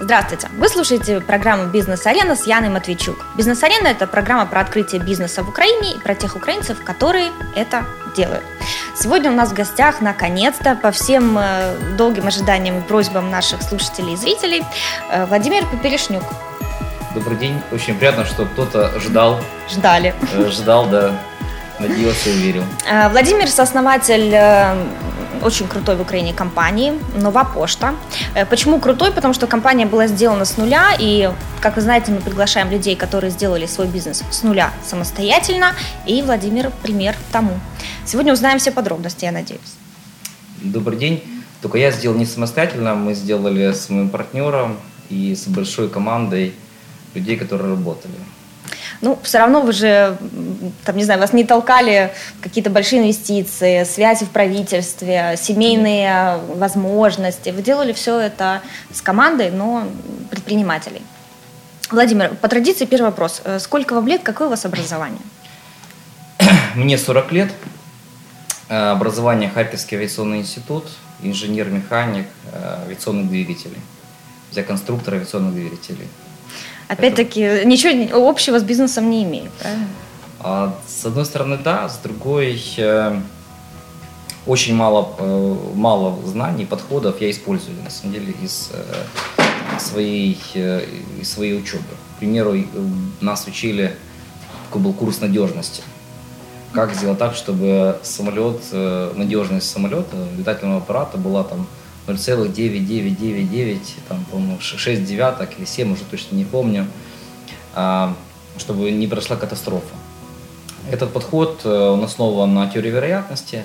Здравствуйте! Вы слушаете программу «Бизнес-арена» с Яной Матвейчук. «Бизнес-арена» – это программа про открытие бизнеса в Украине и про тех украинцев, которые это делают. Сегодня у нас в гостях, наконец-то, по всем э, долгим ожиданиям и просьбам наших слушателей и зрителей, э, Владимир Поперешнюк. Добрый день. Очень приятно, что кто-то ждал. Ждали. Э, ждал, да. Надеялся и верил. Владимир – сооснователь очень крутой в Украине компании, Нова Почта. Э, почему крутой? Потому что компания была сделана с нуля, и, как вы знаете, мы приглашаем людей, которые сделали свой бизнес с нуля самостоятельно, и Владимир пример тому. Сегодня узнаем все подробности, я надеюсь. Добрый день. Только я сделал не самостоятельно, мы сделали с моим партнером и с большой командой людей, которые работали ну, все равно вы же, там, не знаю, вас не толкали какие-то большие инвестиции, связи в правительстве, семейные возможности. Вы делали все это с командой, но предпринимателей. Владимир, по традиции первый вопрос. Э, сколько вам лет, какое у вас образование? Мне 40 лет. Э, образование Харьковский авиационный институт, инженер-механик э, авиационных двигателей. Я конструктор авиационных двигателей. Опять-таки, это... ничего общего с бизнесом не имеет? А, с одной стороны, да, с другой, э, очень мало, э, мало знаний, подходов я использую, на самом деле, из э, своей, э, из своей учебы. К примеру, нас учили, какой был курс надежности. Как сделать так, чтобы самолет, э, надежность самолета, летательного аппарата была там 0,9999, там, по-моему, 6 девяток или 7, уже точно не помню, а, чтобы не прошла катастрофа. Этот подход, э, он основан на теории вероятности.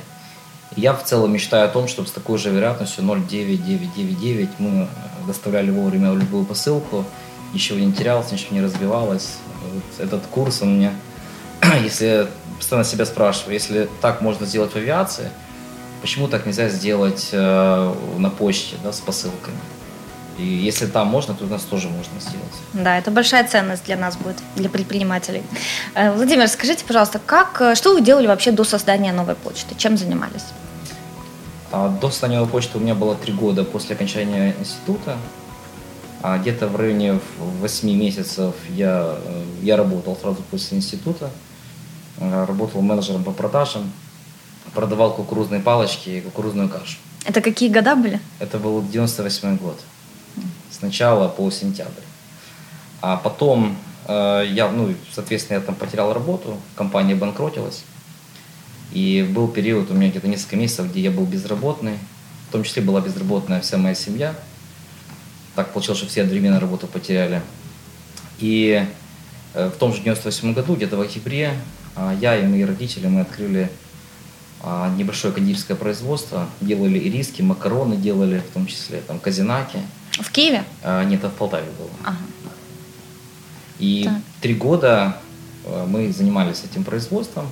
Я в целом мечтаю о том, чтобы с такой же вероятностью 0,9999 мы доставляли вовремя любую посылку, ничего не терялось, ничего не разбивалось. Вот этот курс, он мне, если постоянно себя спрашиваю, если так можно сделать в авиации – Почему так нельзя сделать э, на почте, да, с посылками? И если там можно, то у нас тоже можно сделать. Да, это большая ценность для нас будет, для предпринимателей. Э, Владимир, скажите, пожалуйста, как, э, что вы делали вообще до создания новой почты? Чем занимались? А, до создания новой почты у меня было три года после окончания института. А где-то в районе 8 месяцев я, я работал сразу после института. Работал менеджером по продажам продавал кукурузные палочки и кукурузную кашу. Это какие года были? Это был 98 год. Сначала по сентябрь. А потом э, я, ну, соответственно, я там потерял работу, компания банкротилась. И был период у меня где-то несколько месяцев, где я был безработный. В том числе была безработная вся моя семья. Так получилось, что все одновременно работу потеряли. И э, в том же 98 году, где-то в октябре, э, я и мои родители, мы открыли а, небольшое кондитерское производство. Делали и риски, макароны делали, в том числе там казинаки. В Киеве? А, нет, это в Полтаве было. Ага. И так. три года а, мы занимались этим производством.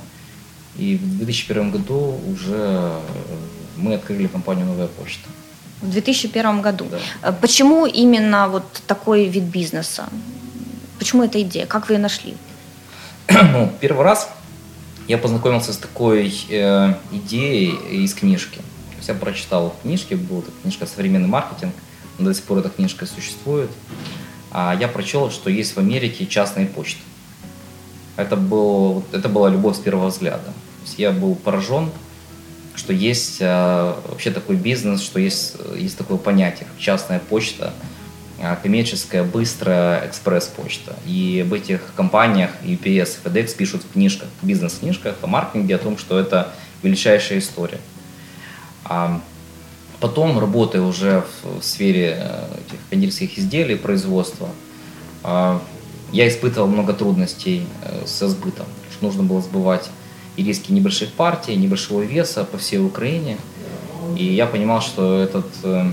И в 2001 году уже мы открыли компанию «Новая почта». В 2001 году. Да. Почему именно вот такой вид бизнеса? Почему эта идея? Как вы ее нашли? ну, первый раз я познакомился с такой э, идеей из книжки. То есть я прочитал книжки, была книжка «Современный маркетинг», до сих пор эта книжка существует. А я прочел, что есть в Америке частные почты. Это, был, это была любовь с первого взгляда. Я был поражен, что есть э, вообще такой бизнес, что есть, есть такое понятие, как частная почта – коммерческая, быстрая экспресс-почта. И об этих компаниях UPS и FedEx пишут в книжках, бизнес-книжках о маркетинге, о том, что это величайшая история. А потом, работая уже в, сфере э, этих кондитерских изделий, производства, а, я испытывал много трудностей э, со сбытом. Нужно было сбывать и риски небольших партий, небольшого веса по всей Украине. И я понимал, что этот э,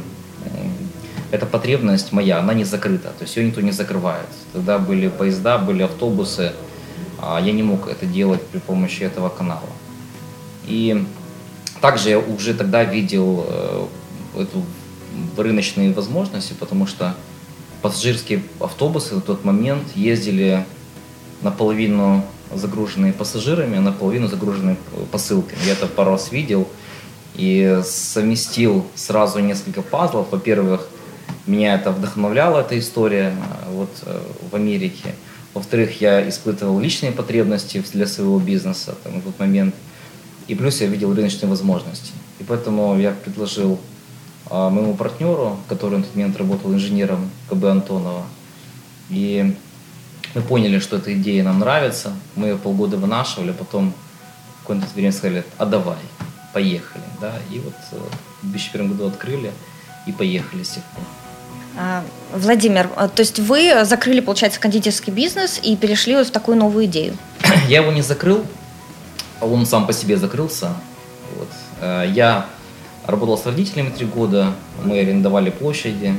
эта потребность моя, она не закрыта, то есть ее никто не закрывает. Тогда были поезда, были автобусы, а я не мог это делать при помощи этого канала. И также я уже тогда видел э, эту рыночные возможности, потому что пассажирские автобусы в тот момент ездили наполовину загруженные пассажирами, а наполовину загруженные посылками. Я это пару раз видел и совместил сразу несколько пазлов. Во-первых, меня это вдохновляла, эта история вот в Америке. Во-вторых, я испытывал личные потребности для своего бизнеса там, в тот момент. И плюс я видел рыночные возможности. И поэтому я предложил а, моему партнеру, который на тот момент работал инженером КБ Антонова. И мы поняли, что эта идея нам нравится. Мы ее полгода вынашивали, потом в какое-то время сказали, а давай, поехали. Да? И вот э, в 2001 году открыли и поехали с тех пор. А, Владимир, а, то есть вы закрыли, получается, кондитерский бизнес и перешли в такую новую идею? Я его не закрыл, он сам по себе закрылся. Вот. Я работал с родителями три года, мы арендовали площади,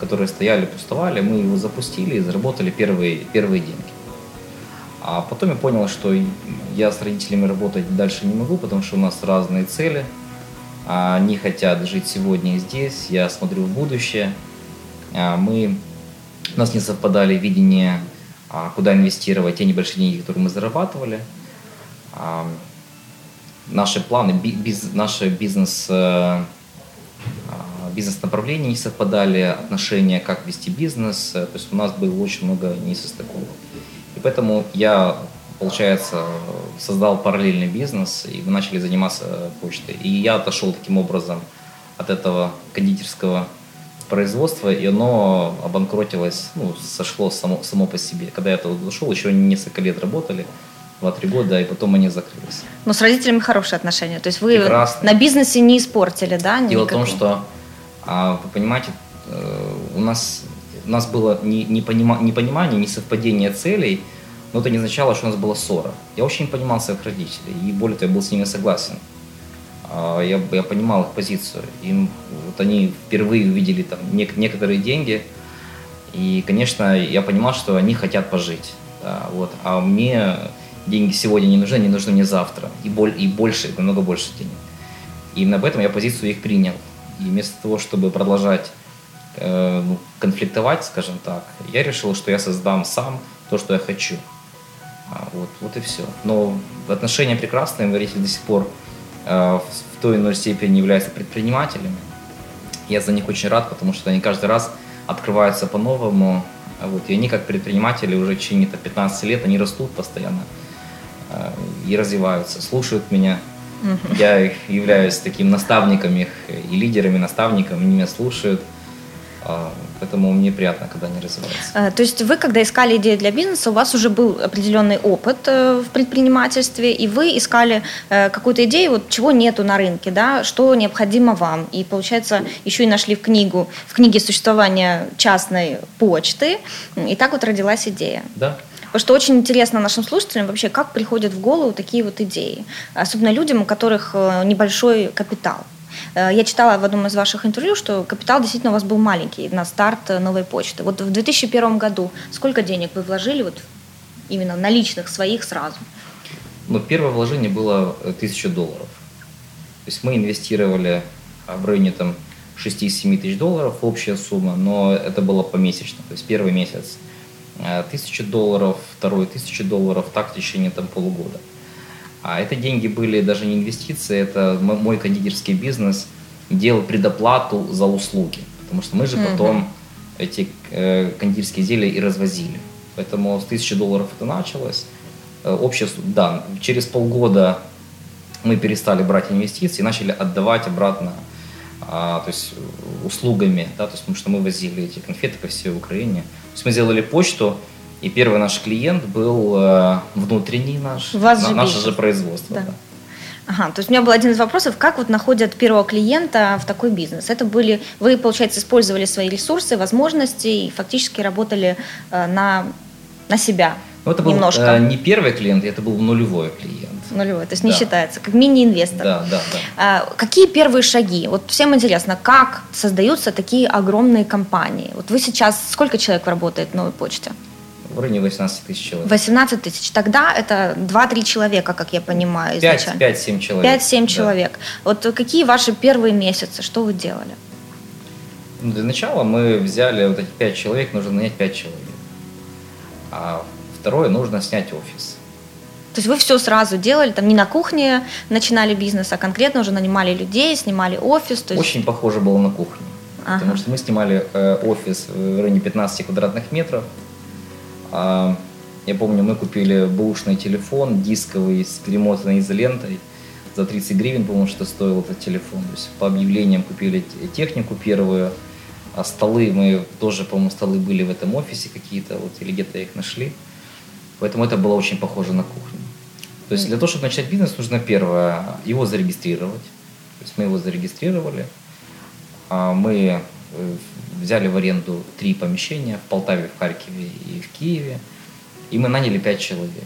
которые стояли, пустовали, мы его запустили и заработали первые, первые деньги. А потом я понял, что я с родителями работать дальше не могу, потому что у нас разные цели. Они хотят жить сегодня и здесь, я смотрю в будущее. А мы, у нас не совпадали видения, а, куда инвестировать те небольшие деньги, которые мы зарабатывали наши планы, биз, наши бизнес, э, а, бизнес-направления не совпадали, отношения, как вести бизнес. То есть у нас было очень много несостыковок. И поэтому я, получается, создал параллельный бизнес, и мы начали заниматься почтой. И я отошел таким образом от этого кондитерского производства, и оно обанкротилось, ну, сошло само, само по себе. Когда я туда ушел, еще несколько лет работали, 2-3 года, и потом они закрылись. Но с родителями хорошие отношения. То есть вы Прекрасно. на бизнесе не испортили, да? Дело никакого? в том, что, а, вы понимаете, э, у нас, у нас было непонима, непонимание, несовпадение целей, но это не означало, что у нас была ссора. Я очень не понимал своих родителей, и более того, я был с ними согласен. А, я, я понимал их позицию. Им, вот они впервые увидели там некоторые деньги, и, конечно, я понимал, что они хотят пожить. Да, вот. А мне деньги сегодня не нужны, они нужны мне завтра. И, боль, и больше, намного больше денег. И именно об этом я позицию их принял. И вместо того, чтобы продолжать э, ну, конфликтовать, скажем так, я решил, что я создам сам то, что я хочу. А, вот, вот и все. Но отношения прекрасные, родители до сих пор в той или иной степени являются предпринимателями. Я за них очень рад, потому что они каждый раз открываются по-новому. Вот, и они как предприниматели уже в течение 15 лет, они растут постоянно. Э, и развиваются, слушают меня. Я являюсь таким наставником их и лидерами, наставником, они меня слушают. А, поэтому мне приятно, когда они развиваются. Э, то есть вы, когда искали идею для бизнеса, у вас уже был определенный опыт э, в предпринимательстве, и вы искали какую-то идею, вот чего нету на рынке, да, что необходимо вам. И, получается, еще и нашли в книгу, в книге существования частной почты, и так вот родилась идея. Да. Потому что очень интересно нашим слушателям вообще, как приходят в голову такие вот идеи. Особенно людям, у которых э, небольшой капитал. Э, я читала в одном из ваших интервью, что капитал действительно у вас был маленький на старт э, новой почты. Вот в 2001 году сколько денег вы вложили вот именно наличных своих сразу? Ну, первое вложение было 1000 долларов. То есть мы инвестировали в районе там 6-7 тысяч долларов, общая сумма, но это было помесячно. То есть первый месяц Э, тысячи долларов, второй тысячи долларов, так в течение там, полугода. А это деньги были даже не инвестиции, это мой кондитерский бизнес делал предоплату за услуги, потому что мы же mm-hmm. потом эти э, кондитерские изделия и развозили. Поэтому с тысячи долларов это началось. Э, общее, да, через полгода мы перестали брать инвестиции и начали отдавать обратно а, то есть услугами, да, то есть потому что мы возили эти конфеты по всей Украине. То есть мы сделали почту, и первый наш клиент был э, внутренний наш, Вас на, же наше же производство. Да. Да. Ага, то есть у меня был один из вопросов, как вот находят первого клиента в такой бизнес? Это были, вы, получается, использовали свои ресурсы, возможности и фактически работали э, на, на себя ну, это был немножко. Э, не первый клиент, это был нулевой клиент. Нулевой, то есть да. не считается, как мини-инвестор. Да, да, да. А, какие первые шаги? Вот всем интересно, как создаются такие огромные компании? Вот вы сейчас, сколько человек работает в новой почте? В районе 18 тысяч человек. 18 тысяч. Тогда это 2-3 человека, как я понимаю, 5-7 человек. 5-7 да. человек. Вот какие ваши первые месяцы, что вы делали? Ну, для начала мы взяли вот эти 5 человек, нужно нанять 5 человек. А Второе, нужно снять офис. То есть вы все сразу делали, там не на кухне начинали бизнес, а конкретно уже нанимали людей, снимали офис. То есть... Очень похоже было на кухню. ага. потому что мы снимали э, офис в районе 15 квадратных метров. А, я помню, мы купили бэушный телефон дисковый с перемотанной изолентой. За 30 гривен, по-моему, что стоил этот телефон. То есть по объявлениям купили технику первую, а столы мы тоже, по-моему, столы были в этом офисе какие-то, вот, или где-то их нашли. Поэтому это было очень похоже на кухню. То есть для того, чтобы начать бизнес, нужно первое, его зарегистрировать. То есть мы его зарегистрировали. А мы взяли в аренду три помещения в Полтаве, в Харькове и в Киеве. И мы наняли пять человек.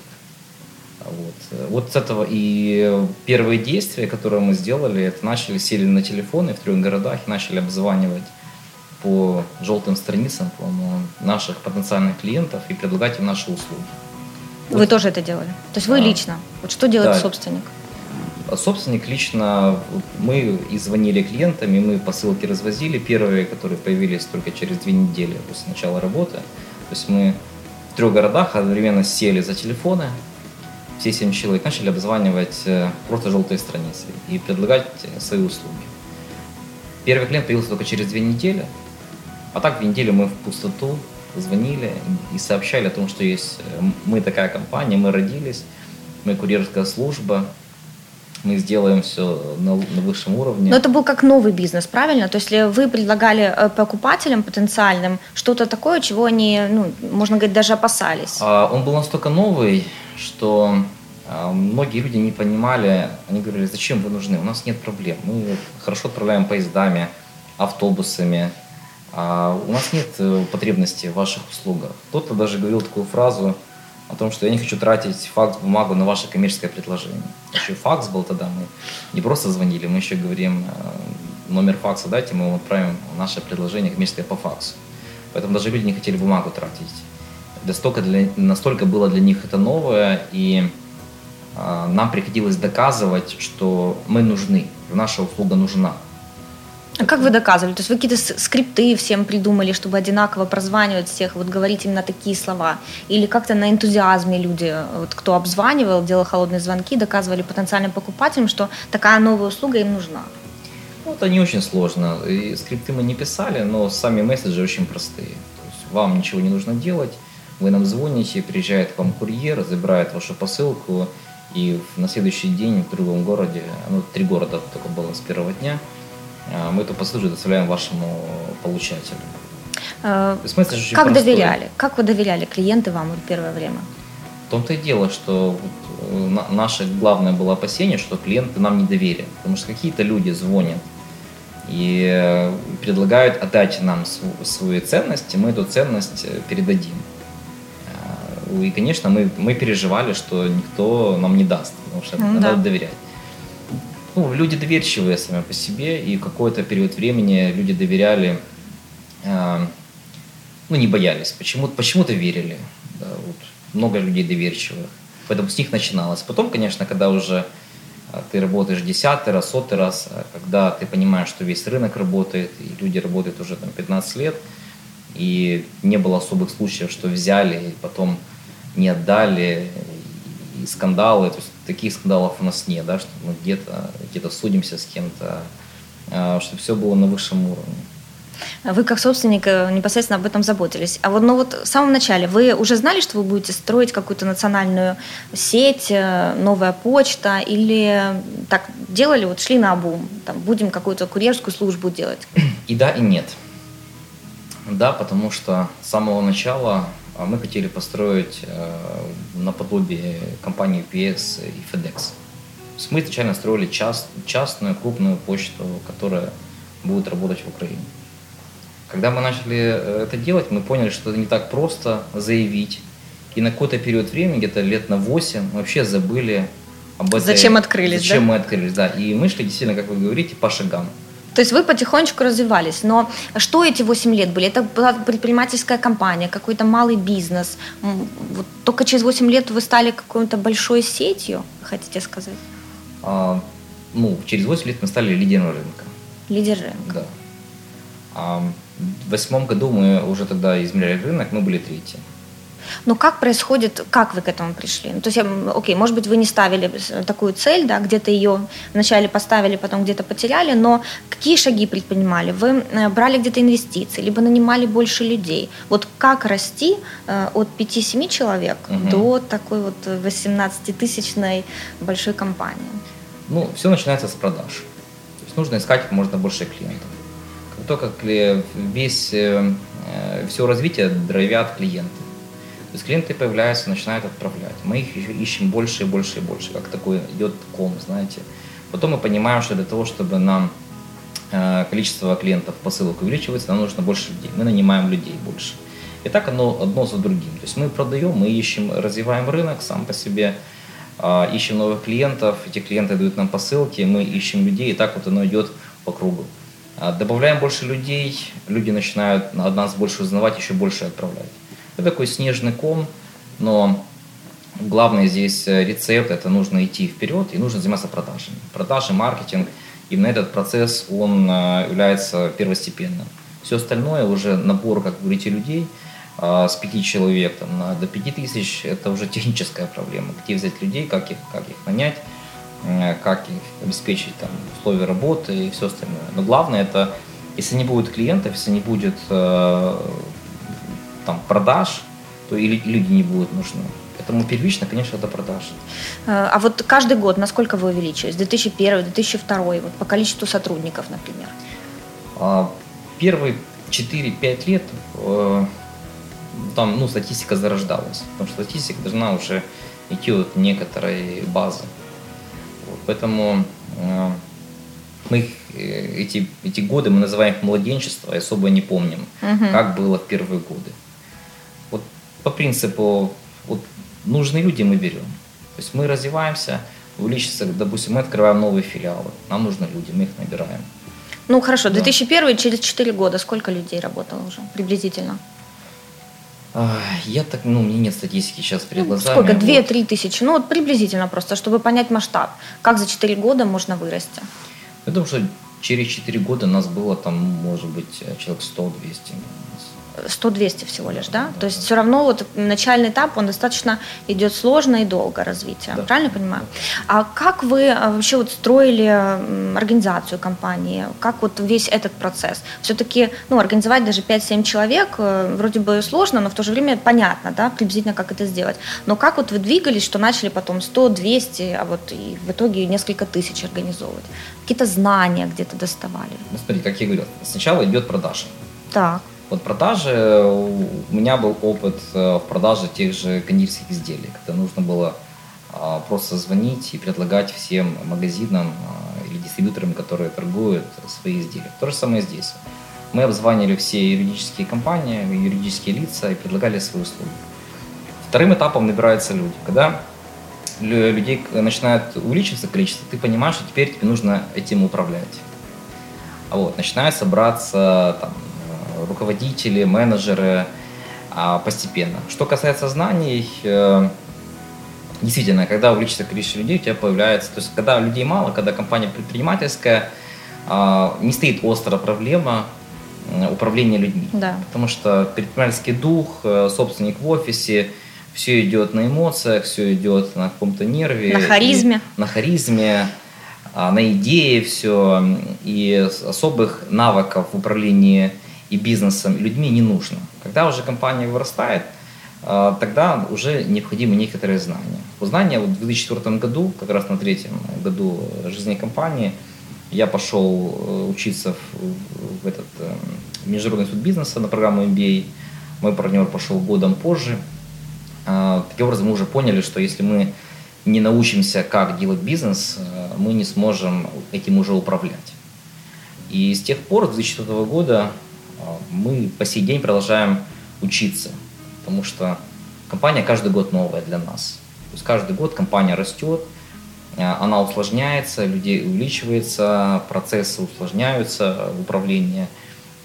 Вот. вот с этого и первые действия, которые мы сделали, это начали сели на телефоны в трех городах и начали обзванивать по желтым страницам по наших потенциальных клиентов и предлагать им наши услуги. Вы вот. тоже это делали? То есть вы а, лично? Вот что делает да. собственник? Собственник лично, мы и звонили клиентам, и мы посылки развозили. Первые, которые появились только через две недели после начала работы. То есть мы в трех городах одновременно сели за телефоны, все семь человек начали обзванивать э, просто желтые страницы и предлагать свои услуги. Первый клиент появился только через две недели, а так в неделю мы в пустоту звонили и сообщали о том, что есть э, мы такая компания, мы родились, мы курьерская служба, мы сделаем все на, на высшем уровне. Но это был как новый бизнес, правильно? То есть вы предлагали э, покупателям потенциальным что-то такое, чего они, ну, можно говорить, даже опасались? А, он был настолько новый, что а, многие люди не понимали, они говорили, зачем вы нужны, у нас нет проблем, мы хорошо отправляем поездами, автобусами, а у нас нет э, потребности в ваших услугах. Кто-то даже говорил такую фразу о том, что я не хочу тратить факс, бумагу на ваше коммерческое предложение. Еще факс был тогда, мы не просто звонили, мы еще говорим, э, номер факса дайте, мы вам отправим наше предложение коммерческое по факсу. Поэтому даже люди не хотели бумагу тратить. Настолько, для, настолько было для них это новое, и э, нам приходилось доказывать, что мы нужны, наша услуга нужна. А как вы доказывали? То есть вы какие-то скрипты всем придумали, чтобы одинаково прозванивать всех, вот говорить именно такие слова? Или как-то на энтузиазме люди, вот кто обзванивал, делал холодные звонки, доказывали потенциальным покупателям, что такая новая услуга им нужна? Ну, это не очень сложно. И скрипты мы не писали, но сами месседжи очень простые. То есть вам ничего не нужно делать, вы нам звоните, приезжает к вам курьер, забирает вашу посылку, и на следующий день в другом городе, ну, три города только было с первого дня – мы эту посылку доставляем вашему получателю. А, Смысл как простой. доверяли? Как вы доверяли клиенты вам в первое время? В том-то и дело, что э, наше главное было опасение, что клиенты нам не доверят. Потому что какие-то люди звонят и э, предлагают отдать нам свои ценности, мы эту ценность э, передадим. А, и, конечно, мы, мы переживали, что никто нам не даст, потому что ну, надо да. доверять ну, люди доверчивые сами по себе, и какой-то период времени люди доверяли, э, ну, не боялись, почему-то почему верили. Да, вот, много людей доверчивых, поэтому с них начиналось. Потом, конечно, когда уже а, ты работаешь десятый раз, сотый раз, а, когда ты понимаешь, что весь рынок работает, и люди работают уже там 15 лет, и не было особых случаев, что взяли и потом не отдали, и скандалы, то есть таких скандалов у нас нет, да, что мы где-то где судимся с кем-то, а, чтобы все было на высшем уровне. Вы как собственник э, непосредственно об этом заботились. А вот, ну вот в самом начале вы уже знали, что вы будете строить какую-то национальную сеть, э, новая почта, или так делали, вот шли на обум, там, будем какую-то курьерскую службу делать? И да, и нет. Да, потому что с самого начала а мы хотели построить э, наподобие компании UPS и FedEx. Мы изначально строили част, частную крупную почту, которая будет работать в Украине. Когда мы начали э, это делать, мы поняли, что это не так просто заявить. И на какой-то период времени, где-то лет на 8, мы вообще забыли об этом. Зачем открылись, Зачем да? мы открылись, да. И мы шли действительно, как вы говорите, по шагам. То есть вы потихонечку развивались. Но что эти 8 лет были? Это была предпринимательская компания, какой-то малый бизнес. Вот только через 8 лет вы стали какой-то большой сетью, хотите сказать? А, ну, через 8 лет мы стали лидером рынка. Лидер рынка. Да. А, в восьмом году мы уже тогда измеряли рынок, мы были третьи. Но как происходит, как вы к этому пришли? Ну, то есть, окей, может быть, вы не ставили такую цель, да, где-то ее вначале поставили, потом где-то потеряли, но какие шаги предпринимали? Вы э, брали где-то инвестиции, либо нанимали больше людей? Вот как расти э, от 5-7 человек угу. до такой вот 18-тысячной большой компании? Ну, все начинается с продаж. То есть нужно искать как можно больше клиентов. Как только весь, э, все развитие драйвят клиенты. То есть клиенты появляются, начинают отправлять. Мы их ищем больше и больше и больше, как такой идет ком, знаете. Потом мы понимаем, что для того, чтобы нам э, количество клиентов посылок увеличивается, нам нужно больше людей. Мы нанимаем людей больше. И так оно одно за другим. То есть мы продаем, мы ищем, развиваем рынок сам по себе, э, ищем новых клиентов, эти клиенты дают нам посылки, мы ищем людей, и так вот оно идет по кругу. А добавляем больше людей, люди начинают от нас больше узнавать, еще больше отправлять. Это такой снежный ком, но главный здесь э, рецепт – это нужно идти вперед и нужно заниматься продажами. Продажи, маркетинг, именно этот процесс, он э, является первостепенным. Все остальное уже набор, как говорите, людей э, с пяти человек там, на, до пяти тысяч – это уже техническая проблема. Где взять людей, как их, как их нанять, как их обеспечить там, условия работы и все остальное. Но главное – это если не будет клиентов, если не будет там, продаж, то и люди не будут нужны. Поэтому первично, конечно, это продажи. Э, а вот каждый год насколько вы увеличились? 2001, 2002, вот по количеству сотрудников, например? А, первые 4-5 лет э, там ну, статистика зарождалась, потому что статистика должна уже идти от некоторой базы. Вот, поэтому э, мы эти, эти годы мы называем их младенчество и особо не помним, угу. как было в первые годы по принципу вот, нужные люди мы берем. То есть мы развиваемся, увеличится, допустим, мы открываем новые филиалы, нам нужны люди, мы их набираем. Ну хорошо, 2001 да. через 4 года сколько людей работало уже приблизительно? Я так, ну, у меня нет статистики сейчас перед ну, глазами. Сколько? 2-3 тысячи? Ну, вот приблизительно просто, чтобы понять масштаб. Как за 4 года можно вырасти? Я думаю, что через 4 года нас было там, может быть, человек 100-200. 100-200 всего лишь, да? То есть все равно вот начальный этап, он достаточно идет сложно и долго развития, да. правильно понимаю? А как вы а, вообще вот строили организацию компании? Как вот весь этот процесс? Все-таки, ну, организовать даже 5-7 человек э, вроде бы сложно, но в то же время понятно, да, приблизительно как это сделать. Но как вот вы двигались, что начали потом 100-200, а вот и в итоге несколько тысяч организовывать? Какие-то знания где-то доставали? Ну, смотри, как я говорил, сначала идет продажа. Так. Вот продажи, у меня был опыт э, в продаже тех же кондитерских изделий, когда нужно было а, просто звонить и предлагать всем магазинам а, или дистрибьюторам, которые торгуют свои изделия. То же самое здесь. Мы обзванивали все юридические компании, юридические лица и предлагали свои услуги. Вторым этапом набираются люди. Когда людей начинает увеличиваться количество, ты понимаешь, что теперь тебе нужно этим управлять. А вот, начинают собраться там, руководители, менеджеры а, постепенно. Что касается знаний, э, действительно, когда увеличится количество людей, у тебя появляется, то есть когда людей мало, когда компания предпринимательская, а, не стоит острая проблема управления людьми. Да. Потому что предпринимательский дух, э, собственник в офисе, все идет на эмоциях, все идет на каком-то нерве. На харизме. на харизме, а, на идее все. И особых навыков в управлении и бизнесом, и людьми не нужно. Когда уже компания вырастает, а, тогда уже необходимы некоторые знания. Знания вот в 2004 году, как раз на третьем году жизни компании, я пошел э, учиться в, в этот э, международный суд бизнеса на программу MBA. Мой партнер пошел годом позже. А, таким образом, мы уже поняли, что если мы не научимся, как делать бизнес, э, мы не сможем этим уже управлять. И с тех пор, с 2004 года, мы по сей день продолжаем учиться, потому что компания каждый год новая для нас. То есть каждый год компания растет, а, она усложняется, людей увеличивается, процессы усложняются в управлении,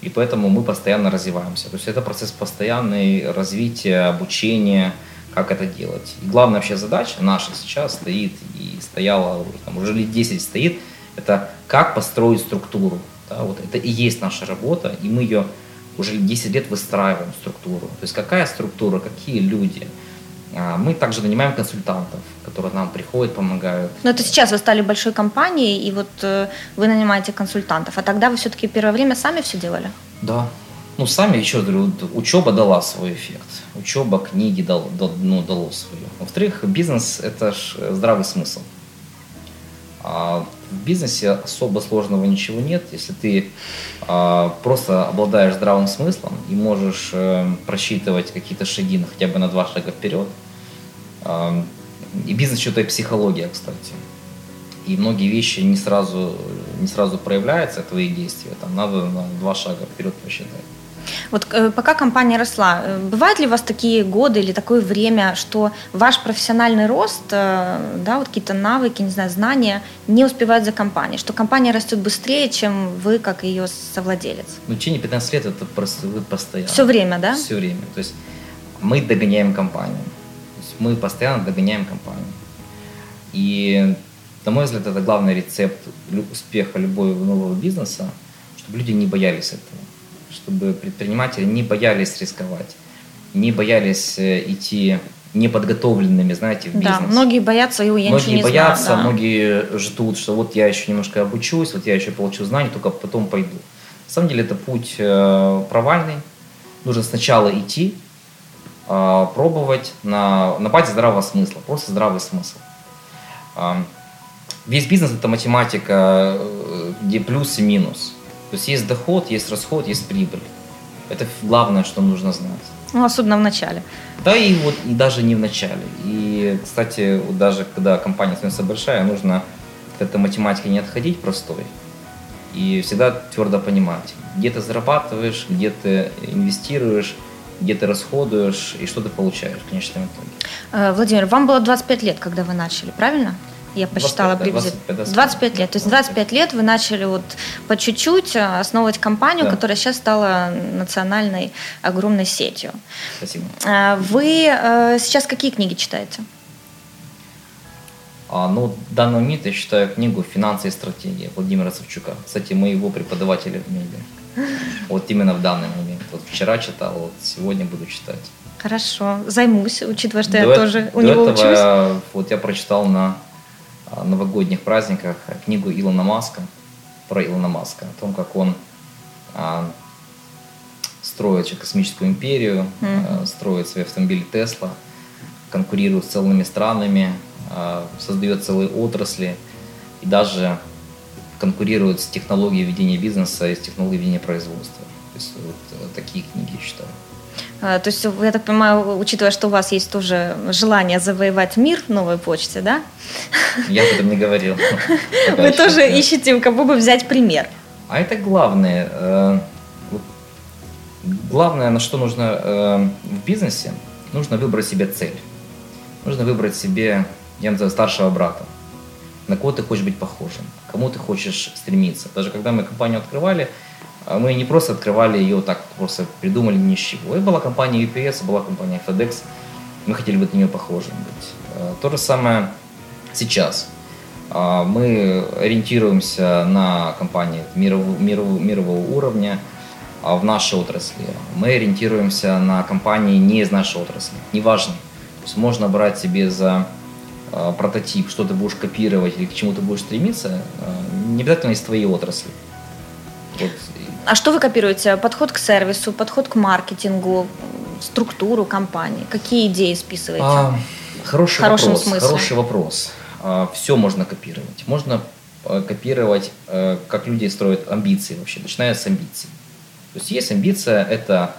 и поэтому мы постоянно развиваемся. То есть это процесс постоянной развития, обучения, как это делать. И главная вообще задача наша сейчас стоит и стояла, там, уже лет 10 стоит, это как построить структуру, да, вот это и есть наша работа, и мы ее уже 10 лет выстраиваем структуру. То есть какая структура, какие люди. А, мы также нанимаем консультантов, которые нам приходят, помогают. Но это сейчас вы стали большой компанией, и вот э, вы нанимаете консультантов. А тогда вы все-таки первое время сами все делали? Да. Ну, сами, еще говорю, учеба дала свой эффект. Учеба, книги дал, дал, ну, дало свое. Во-вторых, бизнес – это ж здравый смысл. А в бизнесе особо сложного ничего нет, если ты а, просто обладаешь здравым смыслом и можешь э, просчитывать какие-то шаги на, хотя бы на два шага вперед. А, и бизнес что-то и психология, кстати. И многие вещи не сразу, не сразу проявляются, твои действия. Там надо на два шага вперед посчитать. Вот э, пока компания росла, э, бывают ли у вас такие годы или такое время, что ваш профессиональный рост, э, да, вот какие-то навыки, не знаю, знания не успевают за компанией, что компания растет быстрее, чем вы, как ее совладелец? Ну, в течение 15 лет это просто вы постоянно. Все время, да? Все время. То есть мы догоняем компанию. То есть мы постоянно догоняем компанию. И, на мой взгляд, это главный рецепт успеха любого нового бизнеса, чтобы люди не боялись этого чтобы предприниматели не боялись рисковать, не боялись э, идти неподготовленными, знаете, в бизнес. Да, многие боятся, и я многие не боятся, знаю, да. многие ждут, что вот я еще немножко обучусь, вот я еще получу знания, только потом пойду. На самом деле это путь э, провальный. Нужно сначала идти, э, пробовать на, на базе здравого смысла, просто здравый смысл. Весь бизнес это математика, где плюс и минус. То есть есть доход, есть расход, есть прибыль. Это главное, что нужно знать. Ну, особенно в начале. Да, и вот и даже не в начале. И, кстати, вот даже когда компания становится большая, нужно от этой математики не отходить простой. И всегда твердо понимать, где ты зарабатываешь, где ты инвестируешь, где ты расходуешь и что ты получаешь в конечном итоге. Э, Владимир, вам было 25 лет, когда вы начали, правильно? Я посчитала 25, приблизительно. 25, 25 лет. То есть 25 лет вы начали вот по чуть-чуть э, основывать компанию, да. которая сейчас стала национальной огромной сетью. Спасибо. А вы э, сейчас какие книги читаете? А, ну, в данный момент я читаю книгу «Финансы и стратегия» Владимира Савчука. Кстати, моего преподавателя в медиа. Вот именно в данный момент. Вот вчера читал, вот сегодня буду читать. Хорошо, займусь, учитывая, что до я тоже у него этого, учусь. Вот я прочитал на новогодних праздниках книгу Илона Маска, про Илона Маска, о том, как он а, строит космическую империю, mm-hmm. строит свои автомобили Тесла, конкурирует с целыми странами, а, создает целые отрасли и даже конкурирует с технологией ведения бизнеса и с технологией ведения производства. То есть вот э, такие книги я читаю. А, то есть, я так понимаю, учитывая, что у вас есть тоже желание завоевать мир в новой почте, да? Я об этом не говорил. Вы тоже ищете, у кого бы взять пример. А это главное. Э, главное, на что нужно э, в бизнесе, нужно выбрать себе цель. Нужно выбрать себе, я называю, старшего брата. На кого ты хочешь быть похожим, кому ты хочешь стремиться. Даже когда мы компанию открывали, мы не просто открывали ее так, просто придумали ни с чего. И была компания UPS, была компания FedEx. Мы хотели быть на нее похожим быть. А, то же самое сейчас. А, мы ориентируемся на компании мирового, мирового, мирового уровня в нашей отрасли. Мы ориентируемся на компании не из нашей отрасли. Неважно. То есть можно брать себе за прототип, что ты будешь копировать или к чему ты будешь стремиться, не обязательно из твоей отрасли. А что вы копируете? Подход к сервису, подход к маркетингу, структуру компании? Какие идеи списываете? А, хороший вопрос. Смысле? Хороший вопрос. А, все можно копировать. Можно а, копировать, а, как люди строят амбиции вообще, начиная с амбиций. То есть есть амбиция – это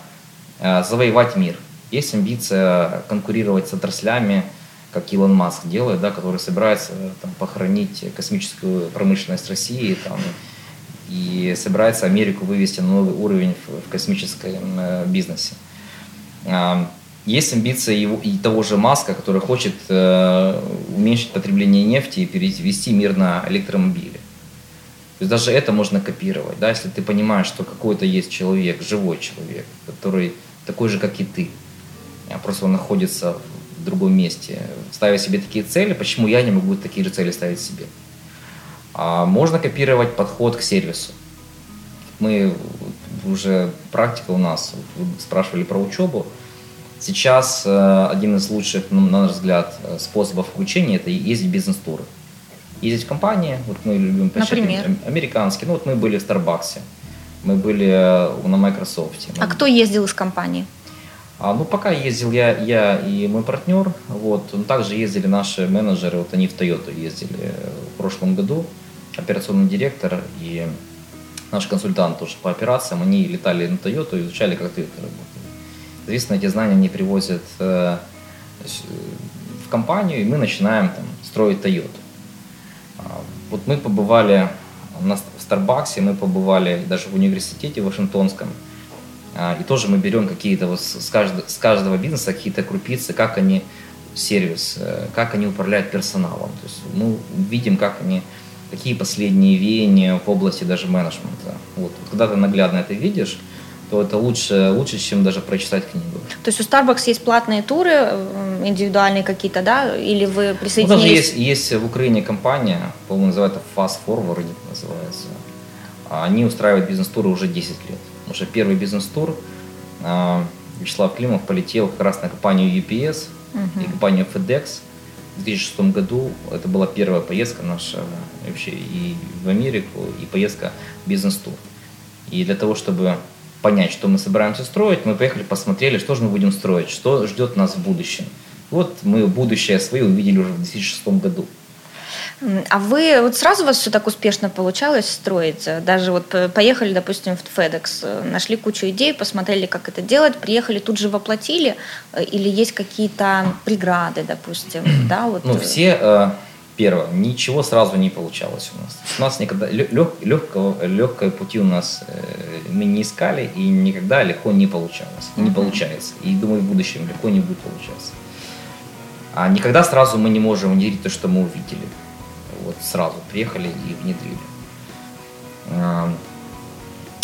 а, завоевать мир. Есть амбиция конкурировать с отраслями, как Илон Маск делает, да, который собирается там, похоронить космическую промышленность России, там, и собирается Америку вывести на новый уровень в, в космическом э, бизнесе. А, есть амбиции его, и того же Маска, который хочет э, уменьшить потребление нефти и перевести мир на электромобили. То есть даже это можно копировать, да, если ты понимаешь, что какой-то есть человек, живой человек, который такой же, как и ты, а просто он находится в другом месте, ставя себе такие цели, почему я не могу такие же цели ставить себе? А можно копировать подход к сервису. Мы уже практика у нас. Вы спрашивали про учебу. Сейчас э, один из лучших, ну, на наш взгляд, э, способов включения – это ездить бизнес-туры. Ездить в компании, вот мы любим Например? американские, ну вот мы были в Старбаксе, мы были э, на Microsoft. А кто ездил из компании? А, ну, пока ездил я, я и мой партнер. Вот. Ну, также ездили наши менеджеры, вот они в Toyota ездили в прошлом году. Операционный директор и наш консультант тоже по операциям, они летали на Toyota и изучали, как Toyota работает. Соответственно, эти знания они привозят э, в компанию, и мы начинаем там, строить Toyota. А, вот мы побывали на, в Старбаксе, мы побывали даже в университете Вашингтонском, а, и тоже мы берем какие-то вот с, каждого, с каждого бизнеса какие-то крупицы, как они сервис, э, как они управляют персоналом. То есть мы видим, как они, какие последние веяния в области даже менеджмента. Вот. Когда ты наглядно это видишь, то это лучше, лучше, чем даже прочитать книгу. То есть у Starbucks есть платные туры, индивидуальные какие-то, да? Или вы присоединились? Ну, даже есть, есть в Украине компания, по-моему, называется Fast Forward, называется. Они устраивают бизнес-туры уже 10 лет. Уже первый бизнес-тур а, Вячеслав Климов полетел как раз на компанию UPS угу. и компанию FedEx. В 2006 году это была первая поездка наша вообще и в Америку, и поездка бизнес-тур. И для того, чтобы понять, что мы собираемся строить, мы поехали, посмотрели, что же мы будем строить, что ждет нас в будущем. Вот мы будущее свое увидели уже в 2006 году. А вы, вот сразу у вас все так успешно получалось строить? Даже вот поехали, допустим, в FedEx, нашли кучу идей, посмотрели, как это делать, приехали, тут же воплотили? Или есть какие-то преграды, допустим? Да, вот? Ну, все э, Первое, ничего сразу не получалось у нас. У нас никогда лег, легкого, легкой пути у нас э, мы не искали и никогда легко не получалось. Не получается. И думаю, в будущем легко не будет получаться. А никогда сразу мы не можем внедрить то, что мы увидели. Вот сразу приехали и внедрили.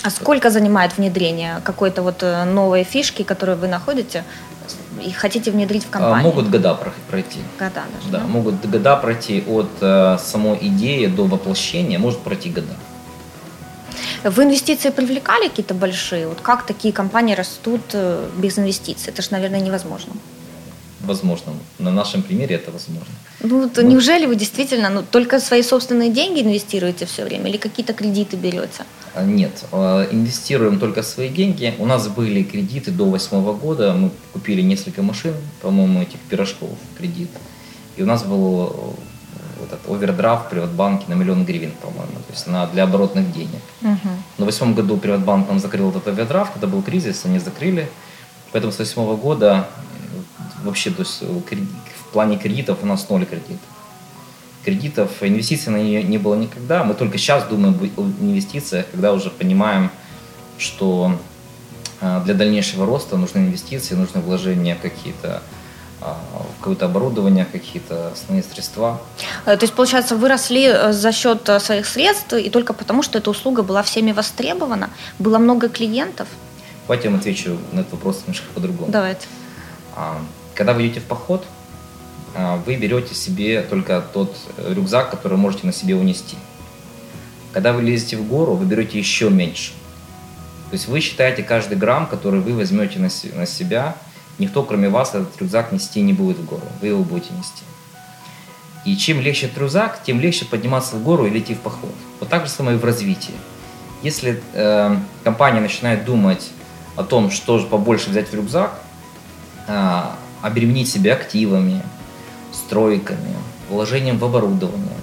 А сколько занимает внедрение какой-то вот э, новой фишки, которую вы находите и хотите внедрить в а, компанию? Могут года пройти. Года даже, да? да? могут года пройти от э, самой идеи до воплощения, может пройти года. В инвестиции привлекали какие-то большие? Вот как такие компании растут э, без инвестиций? Это же, наверное, невозможно возможно. На нашем примере это возможно. Ну, то ну, неужели вы действительно ну, только свои собственные деньги инвестируете все время или какие-то кредиты берете? А, нет, а, инвестируем только свои деньги. У нас были кредиты до восьмого года. Мы купили несколько машин, по-моему, этих пирожков кредит. И у нас был э, вот этот овердрафт в Приватбанке на миллион гривен, по-моему, то есть на, для оборотных денег. Угу. Но в восьмом году Приватбанк нам закрыл этот овердрафт, когда был кризис, они закрыли. Поэтому с восьмого года вообще, то есть в плане кредитов у нас ноль кредитов. Кредитов, инвестиций на нее не было никогда. Мы только сейчас думаем о инвестициях, когда уже понимаем, что а, для дальнейшего роста нужны инвестиции, нужны вложения в какие-то а, в какое-то оборудование, какие-то основные средства. Э, то есть, получается, вы росли э, за счет э, своих средств и только потому, что эта услуга была всеми востребована, было много клиентов? Давайте я вам отвечу на этот вопрос немножко по-другому. Давайте. Когда вы идете в поход, а, вы берете себе только тот рюкзак, который можете на себе унести. Когда вы лезете в гору, вы берете еще меньше. То есть вы считаете каждый грамм, который вы возьмете на себя, никто кроме вас этот рюкзак нести не будет в гору, вы его будете нести. И чем легче этот рюкзак, тем легче подниматься в гору или идти в поход. Вот так же самое и в развитии. Если э, компания начинает думать о том, что же побольше взять в рюкзак, э, обременить себя активами, стройками, вложением в оборудование,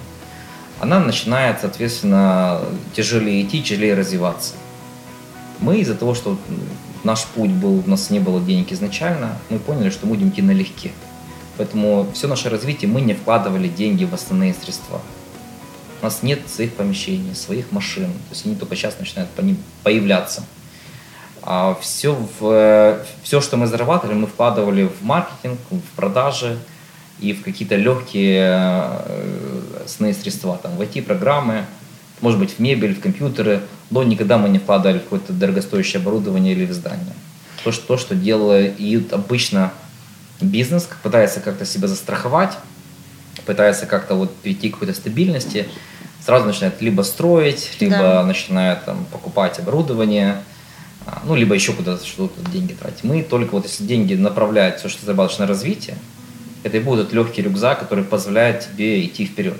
она начинает, соответственно, тяжелее идти, тяжелее развиваться. Мы из-за того, что наш путь был, у нас не было денег изначально, мы поняли, что будем идти налегке. Поэтому все наше развитие мы не вкладывали деньги в основные средства. У нас нет своих помещений, своих машин. То есть они только сейчас начинают по ним появляться. А все, в, все, что мы зарабатывали, мы вкладывали в маркетинг, в продажи и в какие-то легкие э, сные средства, там, в IT-программы, может быть, в мебель, в компьютеры, но никогда мы не вкладывали в какое-то дорогостоящее оборудование или в здание. То, что, то, что делает обычно бизнес, пытается как-то себя застраховать, пытается как-то вот перейти к какой-то стабильности, сразу начинает либо строить, либо да. начинает там, покупать оборудование, ну, либо еще куда-то что-то деньги тратить. Мы только вот если деньги направлять все, что ты зарабатываешь на развитие, это и будет легкий рюкзак, который позволяет тебе идти вперед.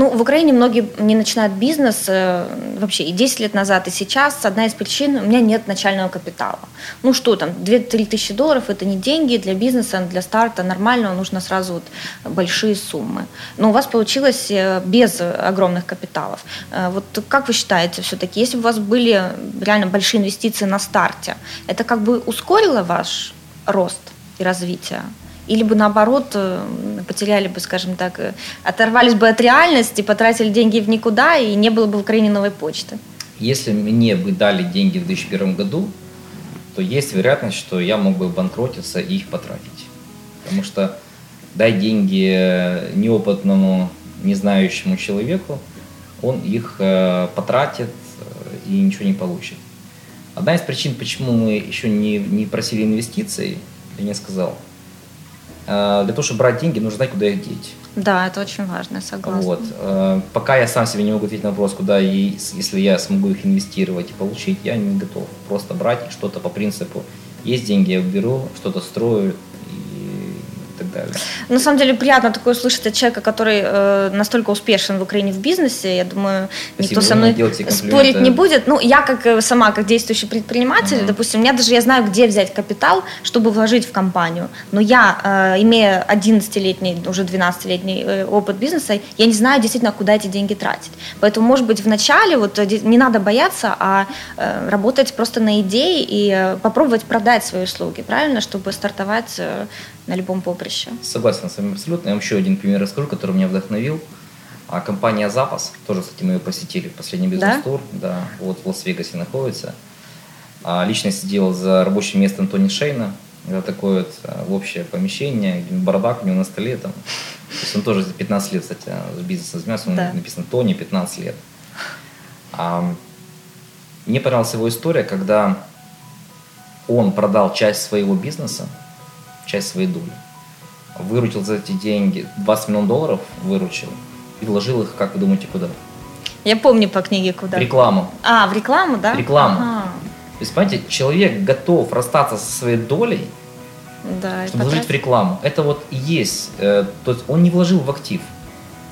Ну, в Украине многие не начинают бизнес э, вообще и 10 лет назад, и сейчас. Одна из причин – у меня нет начального капитала. Ну что там, 2-3 тысячи долларов – это не деньги для бизнеса, для старта нормального нужно сразу вот большие суммы. Но у вас получилось э, без огромных капиталов. Э, вот как вы считаете все-таки, если бы у вас были реально большие инвестиции на старте, это как бы ускорило ваш рост и развитие? Или бы наоборот э, потеряли бы, скажем так, э, оторвались бы от реальности, потратили деньги в никуда и не было бы в Украине новой почты? Если мне бы дали деньги в 2001 году, то есть вероятность, что я мог бы банкротиться и их потратить. Потому что дай деньги э, неопытному, не знающему человеку, он их потратит и ничего не получит. Одна из причин, почему мы еще не, не просили инвестиций, я не сказал – для того, чтобы брать деньги, нужно знать, куда их деть. Да, это очень важно, я согласна. Вот. Э, пока я сам себе не могу ответить на вопрос, куда и если я смогу их инвестировать и получить, я не готов просто брать что-то по принципу есть деньги, я беру, что-то строю, так далее. На самом деле приятно такое услышать от человека, который э, настолько успешен в Украине в бизнесе. Я думаю, Спасибо, никто со мной спорить не будет. Ну, я как э, сама, как действующий предприниматель, uh-huh. допустим, у меня даже я знаю, где взять капитал, чтобы вложить в компанию. Но я, э, имея 11-летний, уже 12-летний э, опыт бизнеса, я не знаю действительно, куда эти деньги тратить. Поэтому, может быть, вначале вот э, не надо бояться, а э, работать просто на идее и э, попробовать продать свои услуги, правильно, чтобы стартовать на любом поприще. Согласен с вами абсолютно. Я вам еще один пример расскажу, который меня вдохновил. А компания «Запас», тоже, кстати, мы ее посетили в последний бизнес-тур, да? да, вот в Лас-Вегасе находится. А лично сидел за рабочим местом Тони Шейна, это такое вот а, общее помещение, бардак у него на столе там. То есть он тоже 15 лет, кстати, с бизнесом занимается, да. написано Тони 15 лет. А, мне понравилась его история, когда он продал часть своего бизнеса, часть своей доли. Выручил за эти деньги 20 миллионов долларов, выручил, и вложил их, как вы думаете, куда? Я помню по книге куда. В рекламу. А, в рекламу, да? В рекламу. Ага. То есть, понимаете, человек готов расстаться со своей долей, да, чтобы вложить в рекламу. Это вот и есть. Э, то есть он не вложил в актив,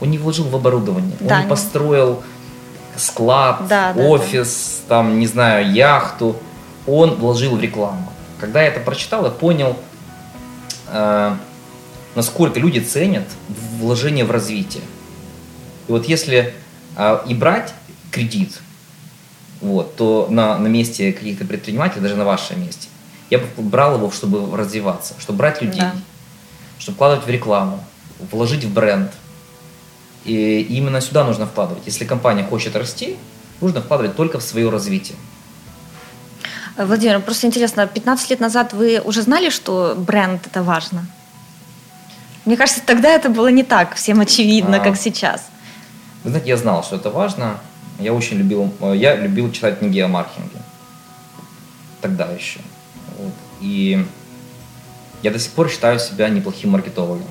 он не вложил в оборудование, да, он не построил склад, да, офис, да. там, не знаю, яхту. Он вложил в рекламу. Когда я это прочитал, я понял, насколько люди ценят вложение в развитие. И вот если э, и брать кредит, вот, то на, на месте каких-то предпринимателей, даже на вашем месте, я бы брал его, чтобы развиваться, чтобы брать людей, да. чтобы вкладывать в рекламу, вложить в бренд. И именно сюда нужно вкладывать. Если компания хочет расти, нужно вкладывать только в свое развитие. Владимир, просто интересно, 15 лет назад вы уже знали, что бренд это важно? Мне кажется, тогда это было не так всем очевидно, а, как сейчас. Вы знаете, я знал, что это важно. Я очень любил, я любил читать книги о маркетинге. Тогда еще. Вот. И я до сих пор считаю себя неплохим маркетологом.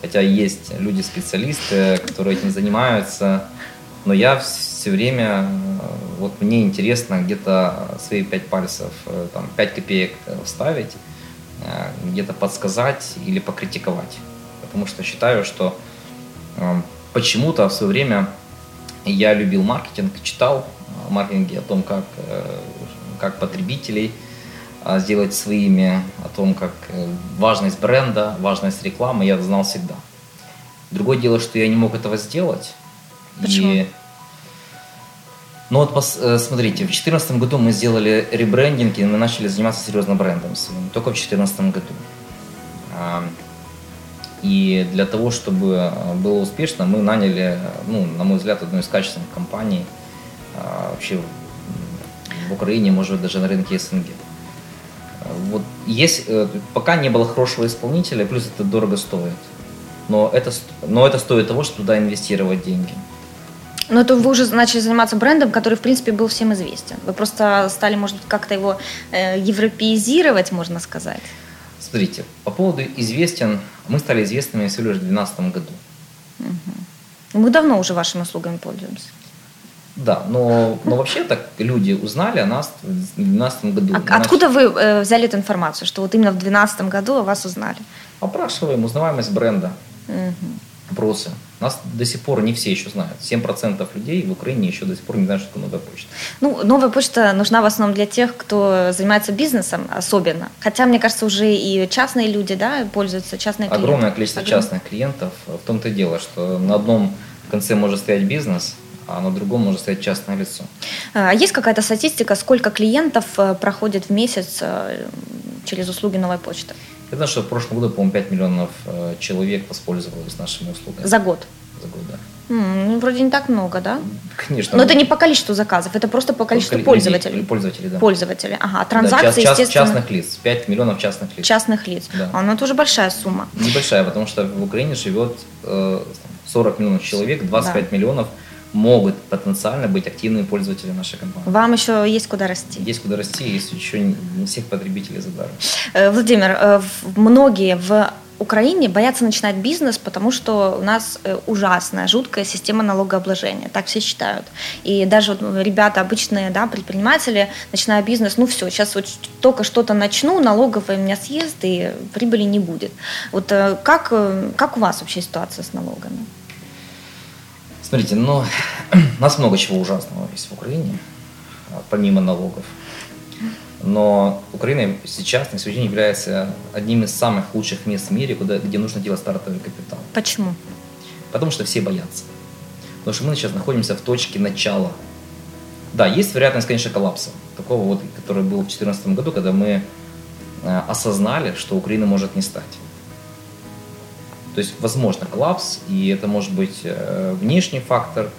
Хотя есть люди-специалисты, которые этим занимаются, но я все время, э, вот мне интересно где-то свои пять пальцев, э, там, пять копеек э, вставить, где-то подсказать или покритиковать. Потому что считаю, что почему-то в свое время я любил маркетинг, читал о маркетинге, о том, как, как потребителей сделать своими, о том, как важность бренда, важность рекламы я знал всегда. Другое дело, что я не мог этого сделать, Почему? И, ну вот э, смотрите, в 2014 году мы сделали ребрендинг, и мы начали заниматься серьезно брендом своим, только в 2014 году. И для того, чтобы э, было успешно, мы наняли, ну, на мой взгляд, одну из качественных компаний а, вообще в Украине, может даже на рынке СНГ. Вот есть, э, пока не было хорошего исполнителя, плюс это дорого стоит. Но это, но это стоит того, чтобы туда инвестировать деньги. Но это вы уже начали заниматься брендом, который, в принципе, был всем известен. Вы просто стали, может быть, как-то его э, европеизировать, можно сказать. Смотрите, по поводу известен, мы стали известными всего лишь в 2012 году. Угу. Мы давно уже вашими услугами пользуемся. Да, но, но вообще так люди узнали о нас в 2012 году. А, откуда вы э, взяли эту информацию, что вот именно в 2012 году о вас узнали? Опрашиваем узнаваемость бренда. Угу. Опросы. Нас до сих пор не все еще знают. 7% людей в Украине еще до сих пор не знают, что такое новая почта. Ну, новая почта нужна в основном для тех, кто занимается бизнесом особенно. Хотя, мне кажется, уже и частные люди да, пользуются, частные клиенты. Огромное количество Огром... частных клиентов. В том-то и дело, что на одном конце может стоять бизнес, а на другом может стоять частное лицо. А есть какая-то статистика, сколько клиентов э, проходит в месяц э, через услуги новой почты? Я знаю, что в прошлом году, по-моему, 5 миллионов э, человек воспользовались нашими услугами. За год? За год, да. Mm, ну, вроде не так много, да? Конечно. Но это не по количеству заказов, это просто по количеству по пользователей. Людей, пользователей, да. Пользователей, ага. А транзакции, да, час, естественно... Частных лиц, 5 миллионов частных лиц. Частных лиц. Да. А, ну это уже большая сумма. Небольшая, потому что в Украине живет э, 40 миллионов человек, 25 да. миллионов могут потенциально быть активными пользователями нашей компании. Вам еще есть куда расти. Есть куда расти, есть еще не всех потребителей задаром. Э, Владимир, э, многие в Украине боятся начинать бизнес, потому что у нас э, ужасная, жуткая система налогообложения, так все считают. И даже вот ребята обычные, да, предприниматели, начиная бизнес, ну все, сейчас вот только что-то начну, налоговая меня съест и прибыли не будет. Вот как, как у вас вообще ситуация с налогами? Смотрите, ну, у нас много чего ужасного есть в Украине, а, помимо налогов. Но Украина сейчас на сегодня является одним из самых лучших мест в мире, куда, где нужно делать стартовый капитал. Почему? Потому что все боятся. Потому что мы сейчас находимся в точке начала. Да, есть вероятность, конечно, коллапса. Такого вот, который был в 2014 году, когда мы э, осознали, что Украина может не стать. То есть возможно коллапс, и это может быть э, внешний фактор,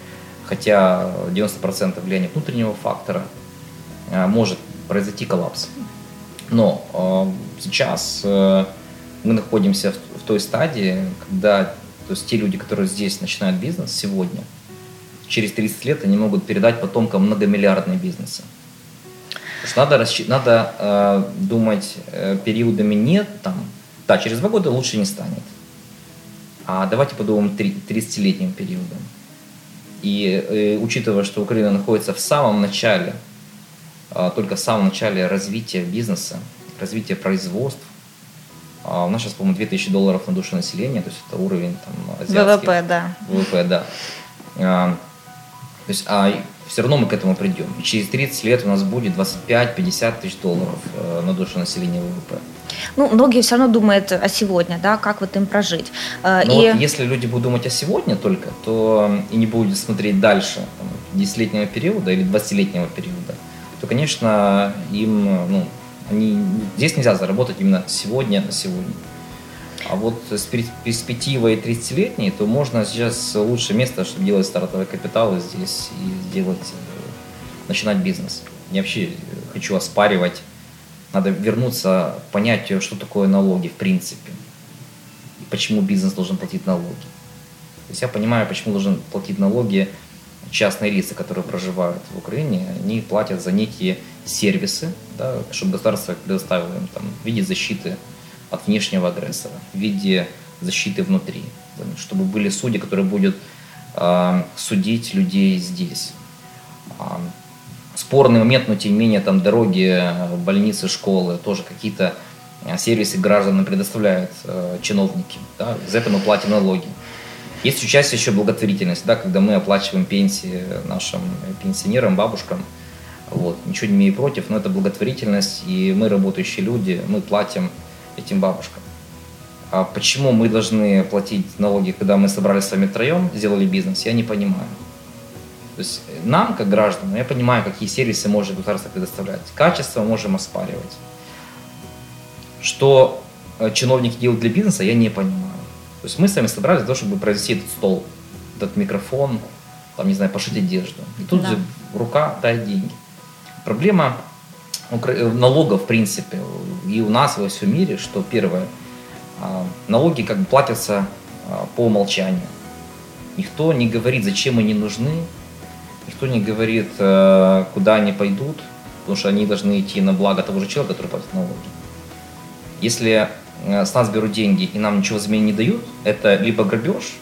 хотя 90% влияния внутреннего фактора э, может произойти коллапс. Но э, сейчас мы находимся в той стадии, когда то есть те люди, которые здесь начинают бизнес сегодня, через 30 лет они могут передать потомкам многомиллиардные бизнесы. надо, надо э, думать э, периодами нет, там, да, через два года лучше не станет. А давайте подумаем 30-летним периодом. И э, учитывая, что Украина находится в самом начале, э, только в самом начале развития бизнеса, развития производств, э, у нас сейчас, по-моему, 2000 долларов на душу населения, то есть это уровень там, азиатский. ВВП, да. ВВП, да. Э, то есть, а все равно мы к этому придем. И через 30 лет у нас будет 25-50 тысяч долларов э, на душу населения ВВП. Ну, многие все равно думают о сегодня, да, как вот им прожить. Э, Но и... вот если люди будут думать о сегодня только, то и не будут смотреть дальше, там, 10-летнего периода или 20-летнего периода, то, конечно, им, ну, они, здесь нельзя заработать именно сегодня на сегодня. А вот с перспективой 30-летней, то можно сейчас лучшее место, чтобы делать стартовый капитал здесь и сделать, э, начинать бизнес. Я вообще хочу оспаривать надо вернуться к понятию, что такое налоги в принципе. И почему бизнес должен платить налоги. То есть я понимаю, почему должен платить налоги частные лица, которые проживают в Украине, они платят за некие сервисы, да, чтобы государство предоставило им там, в виде защиты от внешнего агрессора, в виде защиты внутри, чтобы были судьи, которые будут э, судить людей здесь спорный момент, но тем не менее там дороги, больницы, школы, тоже какие-то э, сервисы гражданам предоставляют чиновники. Да, за это мы платим налоги. Есть участие еще благотворительность, да, когда мы оплачиваем пенсии нашим пенсионерам, бабушкам. Вот. Ничего не имею против, но это благотворительность, и мы, работающие люди, мы платим этим бабушкам. А почему мы должны платить налоги, когда мы собрались с вами втроем, сделали бизнес, я не понимаю. То есть нам, как гражданам, я понимаю, какие сервисы может государство предоставлять. Качество можем оспаривать. Что э, чиновники делают для бизнеса, я не понимаю. То есть мы с вами собрались для того, чтобы произвести этот стол, этот микрофон, там, не знаю, пошить одежду. И тут да. же рука дай деньги. Проблема э, налогов, в принципе, и у нас, и во всем мире, что первое, а, налоги как бы платятся а, по умолчанию. Никто не говорит, зачем они нужны, Никто не говорит, э, куда они пойдут, потому что они должны идти на благо того же человека, который платит налоги. Если э, с нас берут деньги и нам ничего взамен не дают, это либо грабеж,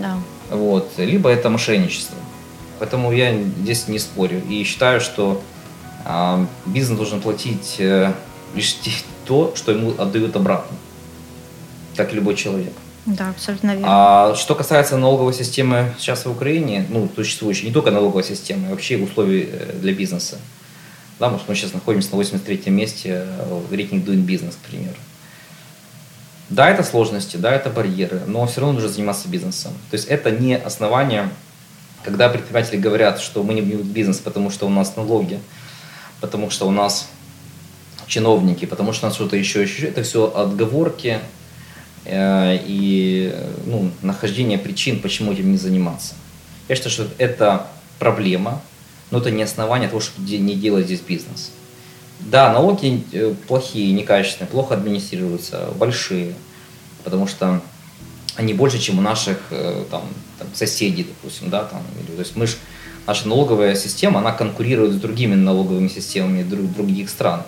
да. вот, либо это мошенничество. Поэтому я здесь не спорю. И считаю, что бизнес должен платить э, лишь то, что ему отдают обратно. Как и любой человек. Да, абсолютно верно. А что касается налоговой системы сейчас в Украине, ну, существующей, не только налоговой системы, а вообще условий э, для бизнеса. Да, мы сейчас находимся на 83-м месте э, в рейтинге Doing Business, к примеру. Да, это сложности, да, это барьеры, но все равно нужно заниматься бизнесом. То есть это не основание, когда предприниматели говорят, что мы не будем бизнес, потому что у нас налоги, потому что у нас чиновники, потому что у нас что-то еще, еще. Это все отговорки э, и ну, нахождение причин, почему этим не заниматься. Я считаю, что это проблема, но это не основание того, чтобы не делать здесь бизнес. Да, налоги э, плохие, некачественные, плохо администрируются, большие, потому что они больше, чем у наших э, там, там, соседей, допустим, да, там, то есть мы ж, наша налоговая система, она конкурирует с другими налоговыми системами друг, других стран.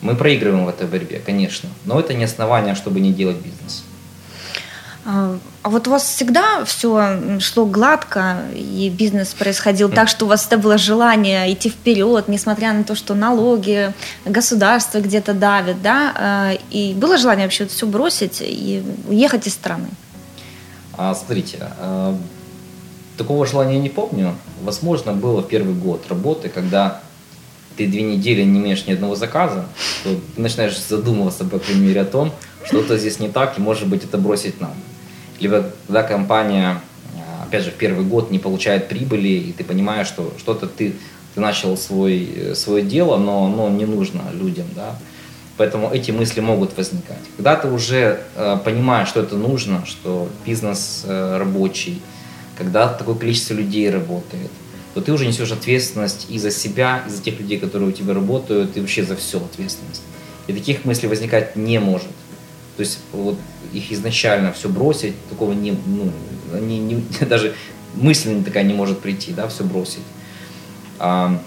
Мы проигрываем в этой борьбе, конечно, но это не основание, чтобы не делать бизнес. А, а вот у вас всегда все шло гладко, и бизнес происходил так, что у вас всегда было желание идти вперед, несмотря на то, что налоги, государство где-то давит, да? А, и было желание вообще все бросить и уехать из страны? А, смотрите, такого желания не помню. Возможно, было первый год работы, когда ты две недели не имеешь ни одного заказа, то ты начинаешь задумываться, по крайней мере, о том, что-то здесь не так, и, может быть, это бросить надо либо когда компания, а, опять же, в первый год не получает прибыли, и ты понимаешь, что что-то ты, ты начал свой, э, свое дело, но оно не нужно людям, да, Поэтому эти мысли могут возникать. Когда ты уже э, понимаешь, что это нужно, что бизнес э, рабочий, когда такое количество людей работает, то ты уже несешь ответственность и за себя, и за тех людей, которые у тебя работают, и вообще за всю ответственность. И таких мыслей возникать не может. То есть вот их изначально все бросить, такого не, ну, не, не, даже мысль такая не может прийти, да, все бросить. А,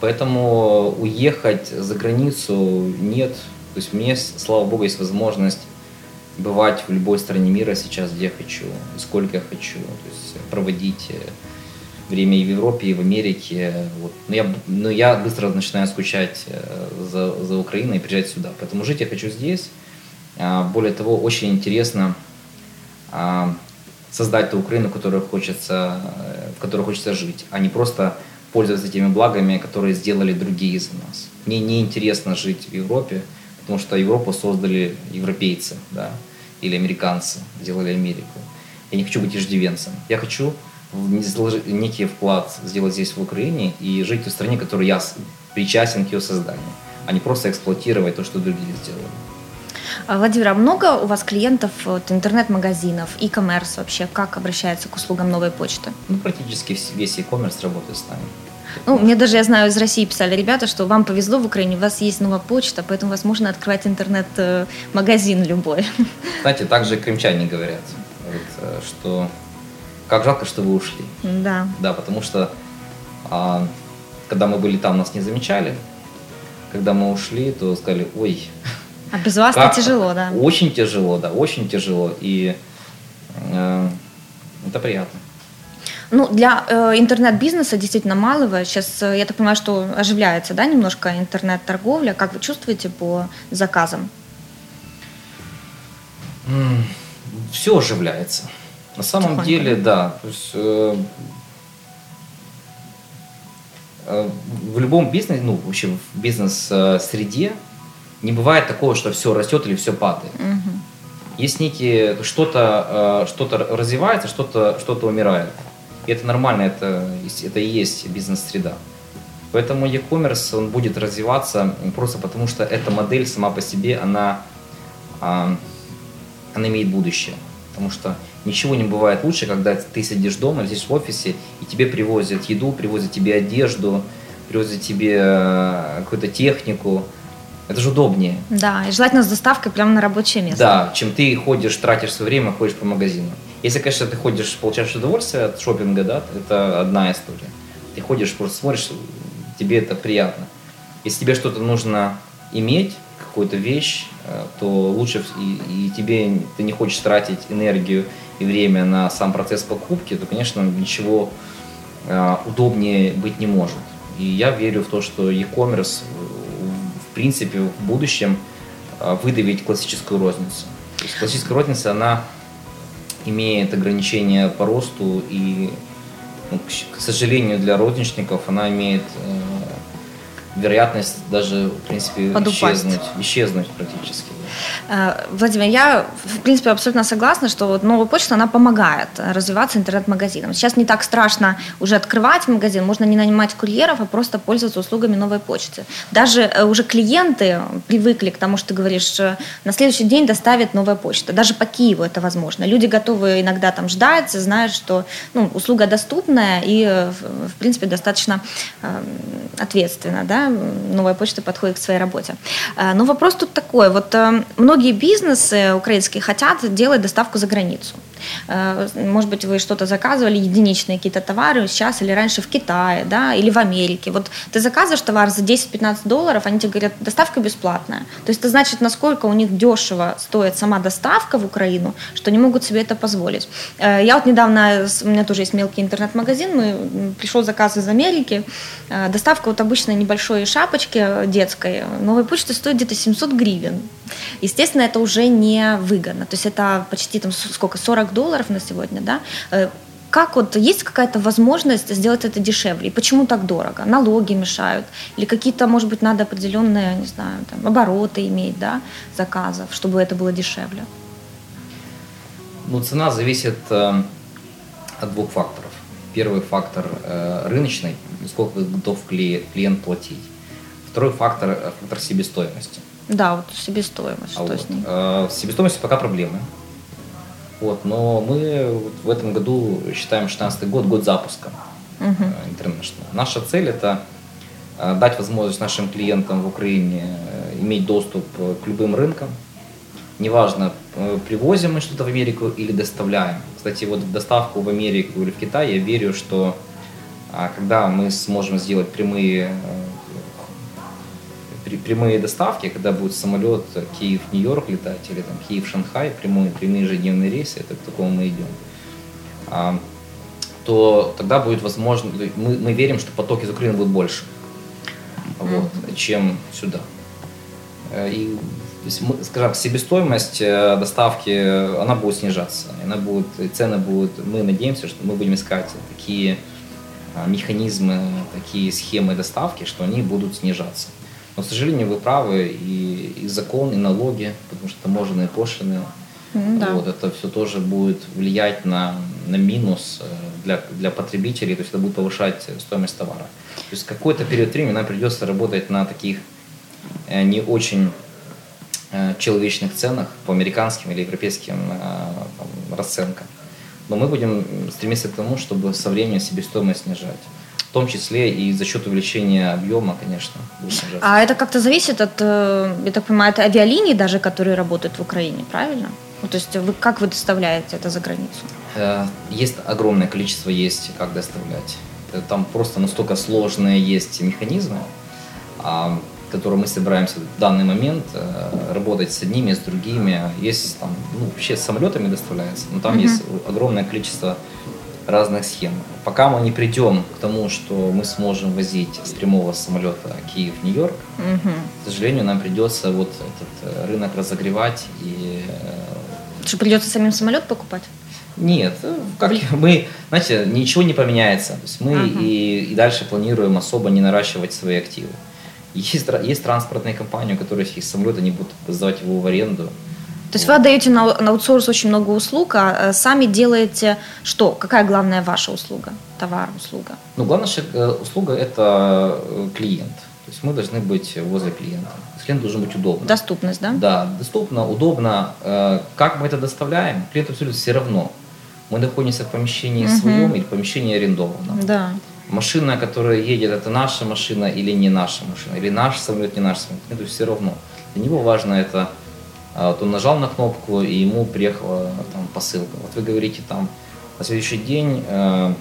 поэтому уехать за границу нет. То есть мне, слава богу, есть возможность бывать в любой стране мира сейчас, где хочу, сколько я хочу. То есть проводить э, время и в Европе, и в Америке. Вот. Но, я, но я быстро начинаю скучать э, за, за Украиной и приезжать сюда. Поэтому жить я хочу здесь. А, более того, очень интересно а, создать ту Украину, которую хочется, э, в которой хочется жить, а не просто пользоваться теми благами, которые сделали другие из нас. Мне не интересно жить в Европе, потому что Европу создали европейцы, да, или американцы, сделали Америку. Я не хочу быть иждивенцем. Я хочу некий вклад сделать здесь, в Украине, и жить в стране, которой я причастен к ее созданию, а не просто эксплуатировать то, что другие сделали. А, Владимир, а много у вас клиентов вот, интернет-магазинов, e-commerce вообще? Как обращается к услугам новой почты? Ну, практически весь e-commerce работает с нами. Ну, мне даже, я знаю, из России писали ребята, что вам повезло в Украине, у вас есть новая почта, поэтому вас можно открывать интернет-магазин любой. Знаете, также крымчане говорят, э, что как жалко, что вы ушли. Да. Да, потому что а, когда мы были там, нас не замечали. Когда мы ушли, то сказали, ой. А без вас это тяжело, да? Очень тяжело, да, очень тяжело. И э, это приятно. Ну, для э, интернет-бизнеса действительно малого. Сейчас, э, я так понимаю, что оживляется, да, немножко интернет-торговля. Как вы чувствуете по заказам? Все оживляется. На самом Тихонько. деле, да. То есть, э, э, в любом бизнесе, ну, вообще в бизнес-среде не бывает такого, что все растет или все падает. Угу. Есть некие, что-то, э, что-то развивается, что-то, что-то умирает. И это нормально, это, это и есть бизнес-среда. Поэтому e-commerce, он будет развиваться просто потому, что эта модель сама по себе, она, а, она имеет будущее. Потому что ничего не бывает лучше, когда ты сидишь дома, здесь в офисе, и тебе привозят еду, привозят тебе одежду, привозят тебе э, какую-то технику. Это же удобнее. Да, и желательно с доставкой прямо на рабочее место. Да, чем ты ходишь, тратишь свое время, ходишь по магазину. Если, конечно, ты ходишь, получаешь удовольствие от шопинга, да, это одна история. Ты ходишь, просто смотришь, тебе это приятно. Если тебе что-то нужно иметь, какую-то вещь, э, то лучше и, и тебе ты не хочешь тратить энергию и время на сам процесс покупки, то, конечно, ничего э, удобнее быть не может. И я верю в то, что e-commerce в принципе в будущем выдавить классическую розницу. То есть классическая розница, она имеет ограничения по росту и, ну, к сожалению, для розничников она имеет э, вероятность даже, в принципе, Подупасть. исчезнуть, исчезнуть практически. Э, Владимир, я, в принципе, абсолютно согласна, что вот новая почта, она помогает развиваться интернет-магазинам. Сейчас не так страшно уже открывать магазин, можно не нанимать курьеров, а просто пользоваться услугами новой почты. Даже э, уже клиенты привыкли к тому, что ты говоришь, на следующий день доставит новая почта. Даже по Киеву это возможно. Люди готовы иногда там ждать, знают, что ну, услуга доступная и, э, в принципе, достаточно э, ответственно. Да? Новая почта подходит к своей работе. Но вопрос тут такой. Вот многие бизнесы украинские хотят делать доставку за границу. Э, может быть, вы что-то заказывали, единичные какие-то товары сейчас или раньше в Китае, да, или в Америке. Вот ты заказываешь товар за 10-15 долларов, они тебе говорят, доставка бесплатная. То есть это значит, насколько у них дешево стоит сама доставка в Украину, что они могут себе это позволить. Э, я вот недавно, у меня тоже есть мелкий интернет-магазин, мы, пришел заказ из Америки, э, доставка вот обычной небольшой шапочки детской, новой почты стоит где-то 700 гривен. Естественно, это уже не выгодно. То есть это почти там сколько, 40 долларов на сегодня, да? Э, как вот есть какая-то возможность сделать это дешевле? И почему так дорого? Налоги мешают? Или какие-то, может быть, надо определенные, не знаю, там, обороты иметь, да, заказов, чтобы это было дешевле? Ну, цена зависит э, от двух факторов. Первый фактор э, рыночный, сколько готов клиент платить. Второй фактор, э, фактор себестоимости. Да, вот себестоимость. А что вот, с ней? Э, себестоимость пока проблемы. Вот, но мы вот в этом году считаем 16 год год запуска uh International. Наша цель это э, дать возможность нашим клиентам в Украине э, иметь доступ к любым рынкам. Неважно, привозим мы что-то в Америку или доставляем. Кстати, вот в доставку в Америку или в Китай я верю, что а, когда мы сможем сделать прямые прямые доставки, когда будет самолет Киев-Нью-Йорк летать или там Киев-Шанхай, прямые, прямые ежедневные рейсы, это к такому мы идем, а, то тогда будет возможно, мы, мы верим, что поток из Украины будет больше, вот, чем сюда. Э, и скажем, себестоимость э, доставки, она будет снижаться. Она будет, цены будут, мы надеемся, что мы будем искать такие а, механизмы, такие схемы доставки, что они будут снижаться. Но, к сожалению, вы правы, и, и закон, и налоги, потому что таможенные пошлины, да. вот, это все тоже будет влиять на, на минус э, для, для потребителей, то есть это будет повышать стоимость товара. То есть какой-то период времени нам придется работать на таких э, не очень э, человечных ценах по американским или европейским расценкам. Но мы будем стремиться к тому, чтобы со временем себестоимость снижать в том числе и за счет увеличения объема, конечно. А это как-то зависит от, э, я так понимаю, от авиалиний даже, которые работают в Украине, правильно? Ну, то есть вы, как вы доставляете это за границу? Э, есть огромное количество, есть как доставлять. Э, там просто настолько сложные есть механизмы, а, которые мы собираемся в данный момент работать с одними, с другими. Есть там, ну, вообще с самолетами доставляется, но там mm-hmm. есть огромное количество разных схем. Пока мы не придем к тому, что мы сможем возить с прямого самолета Киев-Нью-Йорк, угу. к сожалению, нам придется вот этот э, рынок разогревать и... Э, что придется самим самолет покупать? Нет, э, как мы, знаете, ничего не поменяется. То есть мы ага. и, и дальше планируем особо не наращивать свои активы. Есть, есть транспортные компании, у которых есть самолет, они будут сдавать его в аренду. То есть вы отдаете на, на аутсорс очень много услуг, а э, сами делаете что? Какая главная ваша услуга, товар, услуга? Ну, главная э, услуга – это э, клиент. То есть мы должны быть возле клиента. Клиент должен быть удобно. Доступность, да? Да, доступно, удобно. Как мы это доставляем, клиенту абсолютно все равно. Мы находимся в помещении угу. своем или в помещении арендованном. Да. Машина, которая едет, это наша машина или не наша машина, или наш самолет, не наш самолет. Это все равно. Для него важно это вот он нажал на кнопку, и ему приехала там, посылка. Вот вы говорите, там, на следующий день э,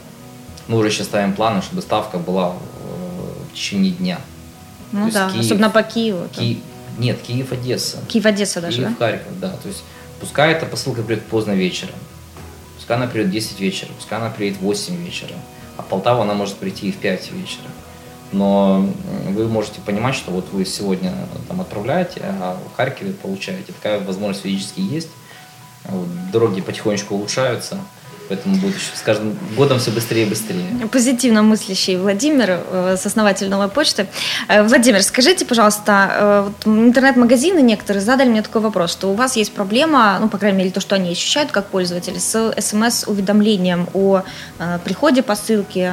мы уже сейчас ставим планы, чтобы доставка была в, в течение дня. Ну да, Киев, особенно по Киеву. Ки, Нет, Киев, Одесса. Киев, Одесса даже, Киев, да? Харьков, да. То есть пускай эта посылка придет поздно вечером, пускай она придет в 10 вечера, пускай она придет в 8 вечера, а Полтава она может прийти и в 5 вечера. Но вы можете понимать, что вот вы сегодня там отправляете, а в Харькове получаете. Такая возможность физически есть. Дороги потихонечку улучшаются. Поэтому будет с каждым годом все быстрее и быстрее. Позитивно мыслящий Владимир, э, основатель новой почты. Э, Владимир, скажите, пожалуйста, э, вот интернет-магазины некоторые задали мне такой вопрос, что у вас есть проблема, ну, по крайней мере, то, что они ощущают как пользователи, с смс-уведомлением о приходе посылки,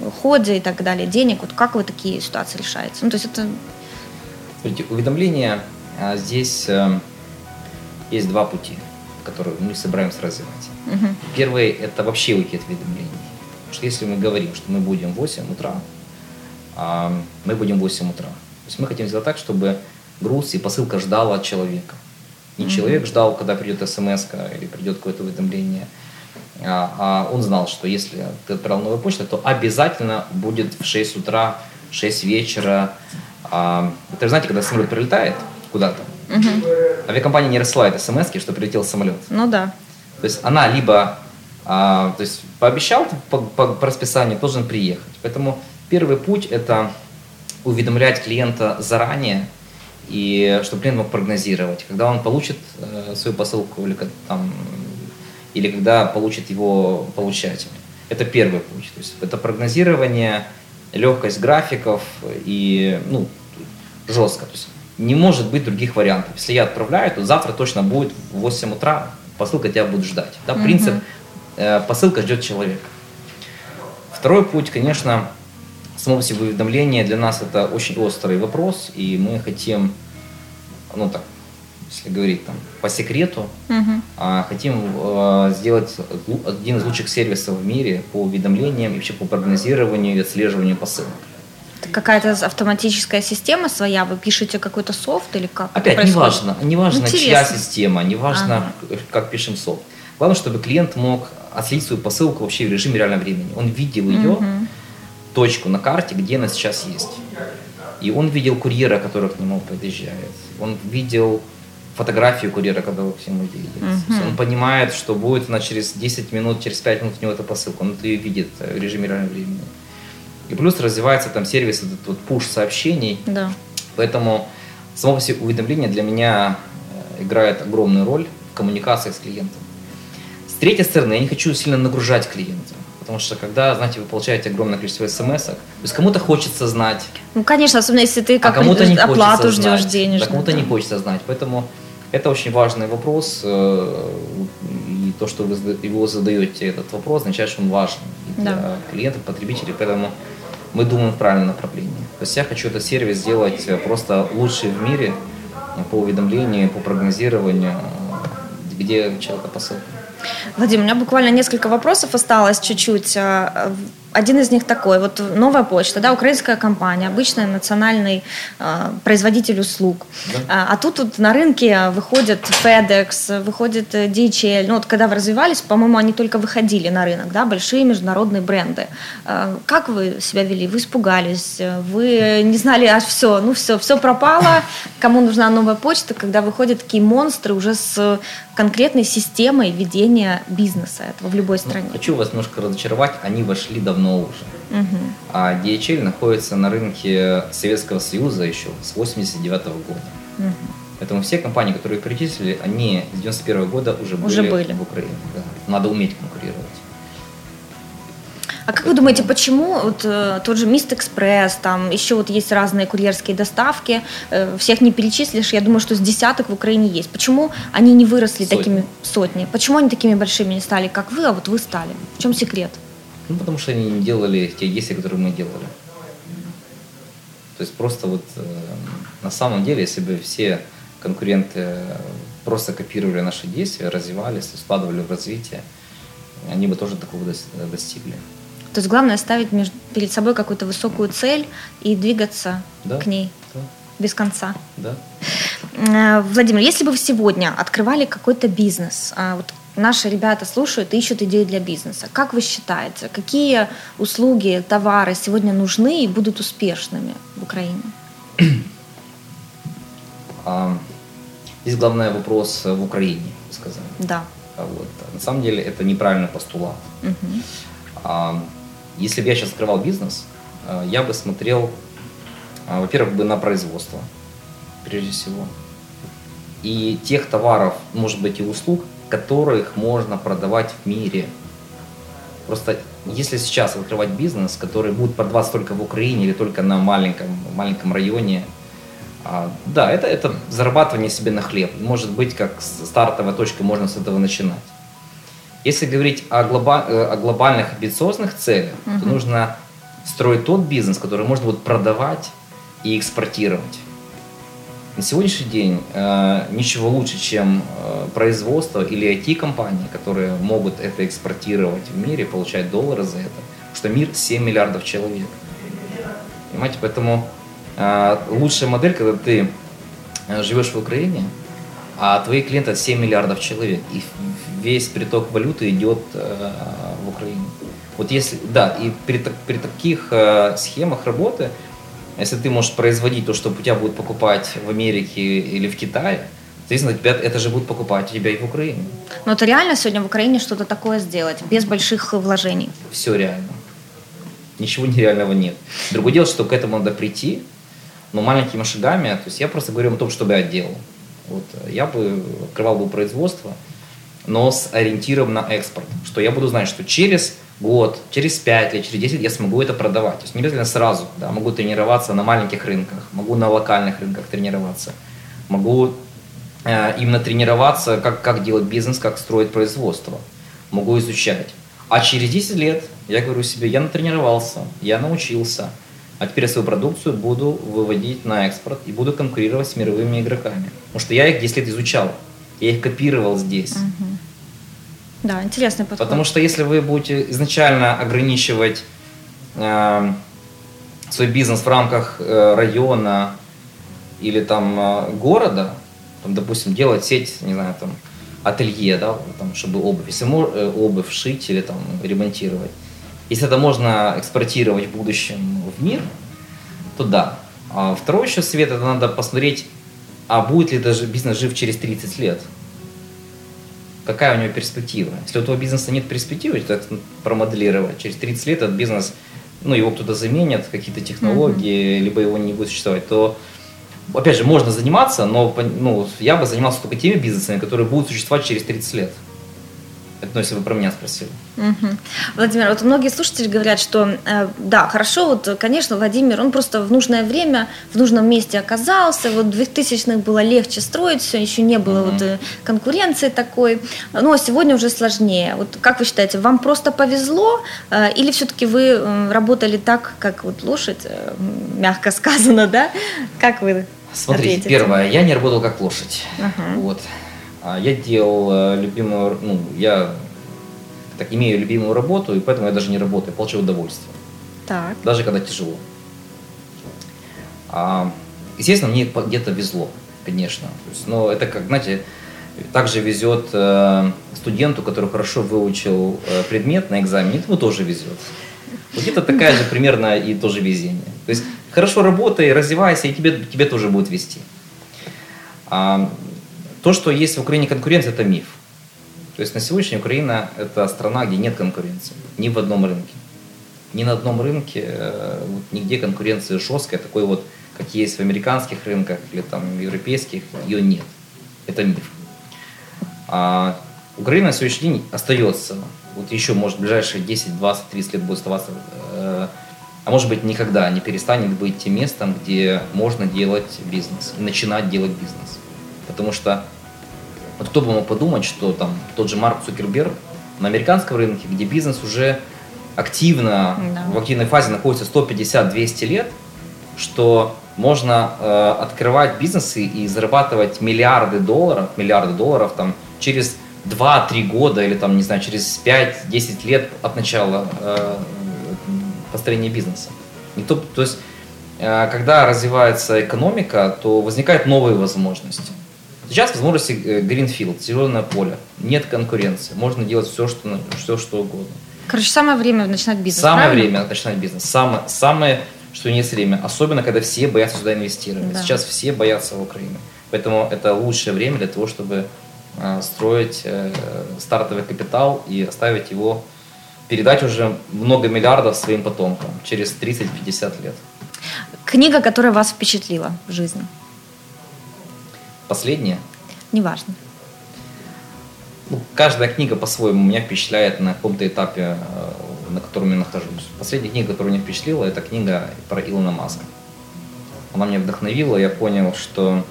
уходе и так далее, денег. Вот как вы такие ситуации решаете? Ну, то есть это... Уведомления а, здесь есть два пути которые мы собираемся развивать. Угу. Первый – это вообще уйти от уведомлений. Потому что если мы говорим, что мы будем в 8 утра, а мы будем в 8 утра. То есть мы хотим сделать так, чтобы груз и посылка ждала от человека. Не угу. человек ждал, когда придет смс или придет какое-то уведомление, он знал, что если ты отправил новую почту, то обязательно будет в 6 утра, 6 вечера. А, это знаете, когда самолет прилетает куда-то, Угу. Авиакомпания не рассылает смс что прилетел самолет. Ну да. То есть она либо а, то есть пообещал по, по, по расписанию, должен приехать. Поэтому первый путь это уведомлять клиента заранее, и чтобы клиент мог прогнозировать, когда он получит э, свою посылку или, там, или когда получит его получатель. Это первый путь. То есть это прогнозирование, легкость графиков и ну, жестко. То есть не может быть других вариантов. Если я отправляю, то завтра точно будет в 8 утра, посылка тебя будет ждать. Да, угу. Принцип э, посылка ждет человека. Второй путь, конечно, само по себе уведомление для нас это очень острый вопрос, и мы хотим, ну так, если говорить там по секрету, угу. а, хотим а, сделать один из лучших сервисов в мире по уведомлениям и вообще по прогнозированию и отслеживанию посылок какая-то автоматическая система своя, вы пишете какой-то софт или как? Опять, неважно, неважно чья система, неважно, ага. как пишем софт. Главное, чтобы клиент мог отследить свою посылку вообще в режиме реального времени. Он видел ее, угу. точку на карте, где она сейчас есть. И он видел курьера, который к нему подъезжает. Он видел фотографию курьера, который к нему едет. Угу. Он понимает, что будет она через 10 минут, через 5 минут у него эта посылка. Он это ее видит в режиме реального времени. И плюс развивается там сервис этот вот push сообщений. Да. Поэтому само по себе уведомление для меня э, играет огромную роль в коммуникации с клиентом. С третьей стороны, я не хочу сильно нагружать клиента. Потому что когда, знаете, вы получаете огромное количество смс то есть кому-то хочется знать. Ну, конечно, особенно если ты как а кому-то не оплату ждешь денежную. Да, кому-то не хочется знать. Поэтому это очень важный вопрос. Э, и то, что вы его задаете, этот вопрос, означает, что он важен для да. клиентов, потребителей. Поэтому мы думаем в правильном направлении. То есть я хочу этот сервис сделать э, просто лучший в мире э, по уведомлению, по прогнозированию, где человека посылка. Владимир, у меня буквально несколько вопросов осталось чуть-чуть. Один из них такой, вот новая почта, да, украинская компания, обычный национальный э, производитель услуг. Да. А, а тут вот на рынке выходит FedEx, выходит DHL. Ну вот когда вы развивались, по-моему, они только выходили на рынок, да, большие международные бренды. Э, как вы себя вели? Вы испугались? Вы не знали, аж все, ну все, все пропало. Кому нужна новая почта, когда выходят такие монстры уже с конкретной системой ведения бизнеса этого в любой ну, стране? Ну, хочу вас немножко разочаровать, они вошли давно давно уже. Угу. А DHL находится на рынке Советского Союза еще с 89 -го года. Угу. Поэтому все компании, которые перечислили, они с 91 -го года уже, уже были, были в Украине. Да. Надо уметь конкурировать. А как вы думаете, почему вот э, тот же Мист Экспресс, там еще вот есть разные курьерские доставки, э, всех не перечислишь, я думаю, что с десяток в Украине есть. Почему они не выросли сотни. такими сотни? Почему они такими большими не стали, как вы, а вот вы стали? В чем секрет? Ну, потому что они не делали те действия, которые мы делали. То есть просто вот э, на самом деле, если бы все конкуренты просто копировали наши действия, развивались, складывали в развитие, они бы тоже такого достигли. То есть главное ставить между, перед собой какую-то высокую цель и двигаться да, к ней да. без конца. Да. Э, Владимир, если бы вы сегодня открывали какой-то бизнес, а вот наши ребята слушают и ищут идеи для бизнеса. Как вы считаете, какие услуги, товары сегодня нужны и будут успешными в Украине? А, здесь главный вопрос в Украине, сказали. Да. А вот. На самом деле это неправильный постулат. Угу. А, если бы я сейчас открывал бизнес, а, я бы смотрел, а, во-первых, бы на производство, прежде всего. И тех товаров, может быть, и услуг, которых можно продавать в мире. Просто если сейчас открывать бизнес, который будет продаваться только в Украине или только на маленьком, маленьком районе, а, да, это, это зарабатывание себе на хлеб. Может быть, как стартовая точка, можно с этого начинать. Если говорить о, глоба, э, о глобальных амбициозных целях, угу. то нужно строить тот бизнес, который можно будет продавать и экспортировать. На сегодняшний день э, ничего лучше, чем э, производство или IT-компании, которые могут это экспортировать в мире, получать доллары за это, что мир 7 миллиардов человек. Понимаете, поэтому э, лучшая модель, когда ты э, живешь в Украине, а твои клиенты 7 миллиардов человек, и весь приток валюты идет э, в Украину. Вот если, да, и при, при таких э, схемах работы если ты можешь производить то, что у тебя будут покупать в Америке или в Китае, соответственно, тебя это же будут покупать у тебя и в Украине. Но это реально сегодня в Украине что-то такое сделать, без больших вложений? Все реально. Ничего нереального нет. Другое дело, что к этому надо прийти, но маленькими шагами. То есть я просто говорю о том, что бы я делал. Вот, я бы открывал бы производство, но с ориентиром на экспорт. Что я буду знать, что через год, через 5 лет, через 10 я смогу это продавать. То есть не обязательно сразу. Да, могу тренироваться на маленьких рынках, могу на локальных рынках тренироваться, могу э, именно тренироваться, как, как делать бизнес, как строить производство. Могу изучать. А через 10 лет я говорю себе, я натренировался, я научился, а теперь я свою продукцию буду выводить на экспорт и буду конкурировать с мировыми игроками. Потому что я их 10 лет изучал, я их копировал здесь. Uh-huh. Да, интересный подход. Потому что если вы будете изначально ограничивать э, свой бизнес в рамках э, района или там э, города, там, допустим, делать сеть, не знаю, там ателье, да, там, чтобы обувь, если мож, э, обувь шить или там ремонтировать, если это можно экспортировать в будущем в мир, то да. А второй еще свет, это надо посмотреть, а будет ли даже бизнес жив через 30 лет какая у него перспектива. Если у этого бизнеса нет перспективы, так промоделировать, через 30 лет этот бизнес, ну, его кто-то заменит, какие-то технологии, mm-hmm. либо его не будет существовать, то опять же, можно заниматься, но ну, я бы занимался только теми бизнесами, которые будут существовать через 30 лет. Это, ну, если вы про меня спросили. Угу. Владимир, вот многие слушатели говорят, что э, да, хорошо, вот, конечно, Владимир, он просто в нужное время, в нужном месте оказался, вот в 2000-х было легче строить, все еще не было угу. вот э, конкуренции такой, ну, а сегодня уже сложнее. Вот как вы считаете, вам просто повезло, э, или все-таки вы э, работали так, как вот лошадь, э, мягко сказано, да? Как вы Смотрите, ответите? первое, я не работал как лошадь. Угу. Вот. А я делал э, любимую, ну, я так имею любимую работу, и поэтому я даже не работаю, получаю удовольствие. Так. Даже когда тяжело. А, естественно, мне где-то везло, конечно. Есть, но это как, знаете, также везет э, студенту, который хорошо выучил э, предмет на экзамене, ему тоже везет. Где-то такая же примерно и тоже везение. То есть хорошо работай, развивайся, и тебе, тебе тоже будет вести. А, то, что есть в Украине конкуренция, это миф. То есть на сегодняшний день Украина – это страна, где нет конкуренции. Ни в одном рынке. Ни на одном рынке, э, вот, нигде конкуренция жесткая, такой вот, как есть в американских рынках или там европейских, ее нет. Это миф. А Украина на сегодняшний день остается, вот еще, может, в ближайшие 10, 20, 30 лет будет оставаться, э, а может быть, никогда не перестанет быть тем местом, где можно делать бизнес, начинать делать бизнес. Потому что вот кто бы мог подумать, что там тот же Марк Цукерберг на американском рынке, где бизнес уже активно, да. в активной фазе находится 150-200 лет, что можно э, открывать бизнесы и зарабатывать миллиарды долларов, миллиарды долларов там через 2-3 года или там, не знаю, через 5-10 лет от начала э, построения бизнеса. Никто, то есть, э, когда развивается экономика, то возникают новые возможности. Сейчас возможности Greenfield, э, зеленое поле. Нет конкуренции. Можно делать все, что, все, что угодно. Короче, самое время начинать бизнес. Самое правильно? время начинать бизнес. Самое, самое, что есть время. Особенно, когда все боятся сюда инвестировать. Да. Сейчас все боятся в Украину. Поэтому это лучшее время для того, чтобы э, строить э, стартовый капитал и оставить его, передать уже много миллиардов своим потомкам через 30-50 лет. Книга, которая вас впечатлила в жизни? Последняя? Неважно. Ну, каждая книга по-своему меня впечатляет на каком-то этапе, э, на котором я нахожусь. Последняя книга, которая меня впечатлила, это книга про Илона Маска. Она меня вдохновила, я понял, что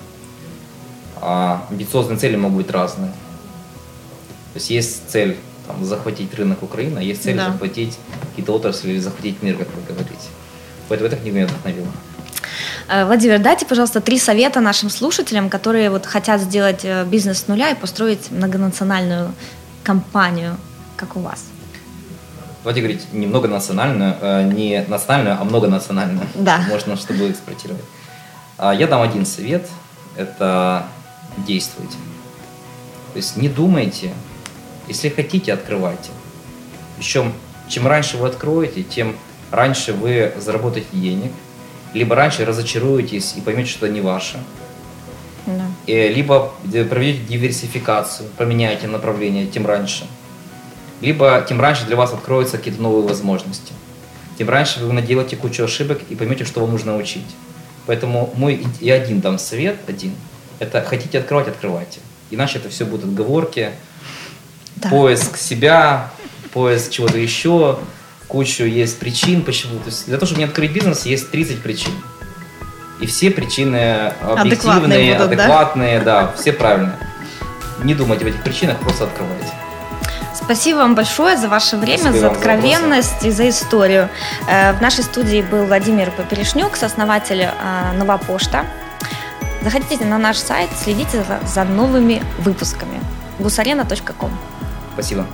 а, амбициозные цели могут быть разные. То есть есть цель там, захватить рынок Украины, а есть цель да. захватить какие-то отрасли или захватить мир, как вы говорите. Поэтому эта книга меня вдохновила. Э, Владимир, дайте, пожалуйста, три совета нашим слушателям, которые вот хотят сделать э, бизнес с нуля и построить многонациональную компанию, как у вас. Давайте говорить не многонациональную, э, не национальную, а многонациональную. Да. Можно, чтобы экспортировать. А, я дам один совет. Это действуйте. То есть не думайте. Если хотите, открывайте. Причем, чем раньше вы откроете, тем раньше вы заработаете денег, либо раньше разочаруетесь и поймете, что это не ваше. Да. И, либо проведете диверсификацию, поменяете направление, тем раньше. Либо тем раньше для вас откроются какие-то новые возможности. Тем раньше вы наделаете кучу ошибок и поймете, что вам нужно учить. Поэтому мой и один дам совет, один. Это хотите открывать, открывайте. Иначе это все будут отговорки, да. поиск себя, поиск чего-то еще, кучу есть причин, почему. То есть для того, чтобы не открыть бизнес, есть 30 причин. И все причины объективные, адекватные, будут, адекватные да? да, все правильные. Не думайте об этих причинах, просто открывайте. Спасибо вам большое за ваше время, Спасибо за откровенность за и за историю. Э, в нашей студии был Владимир Поперешнюк, сооснователь э, Нова Почта. Заходите на наш сайт, следите за, за новыми выпусками. gusarena.com Спасибо.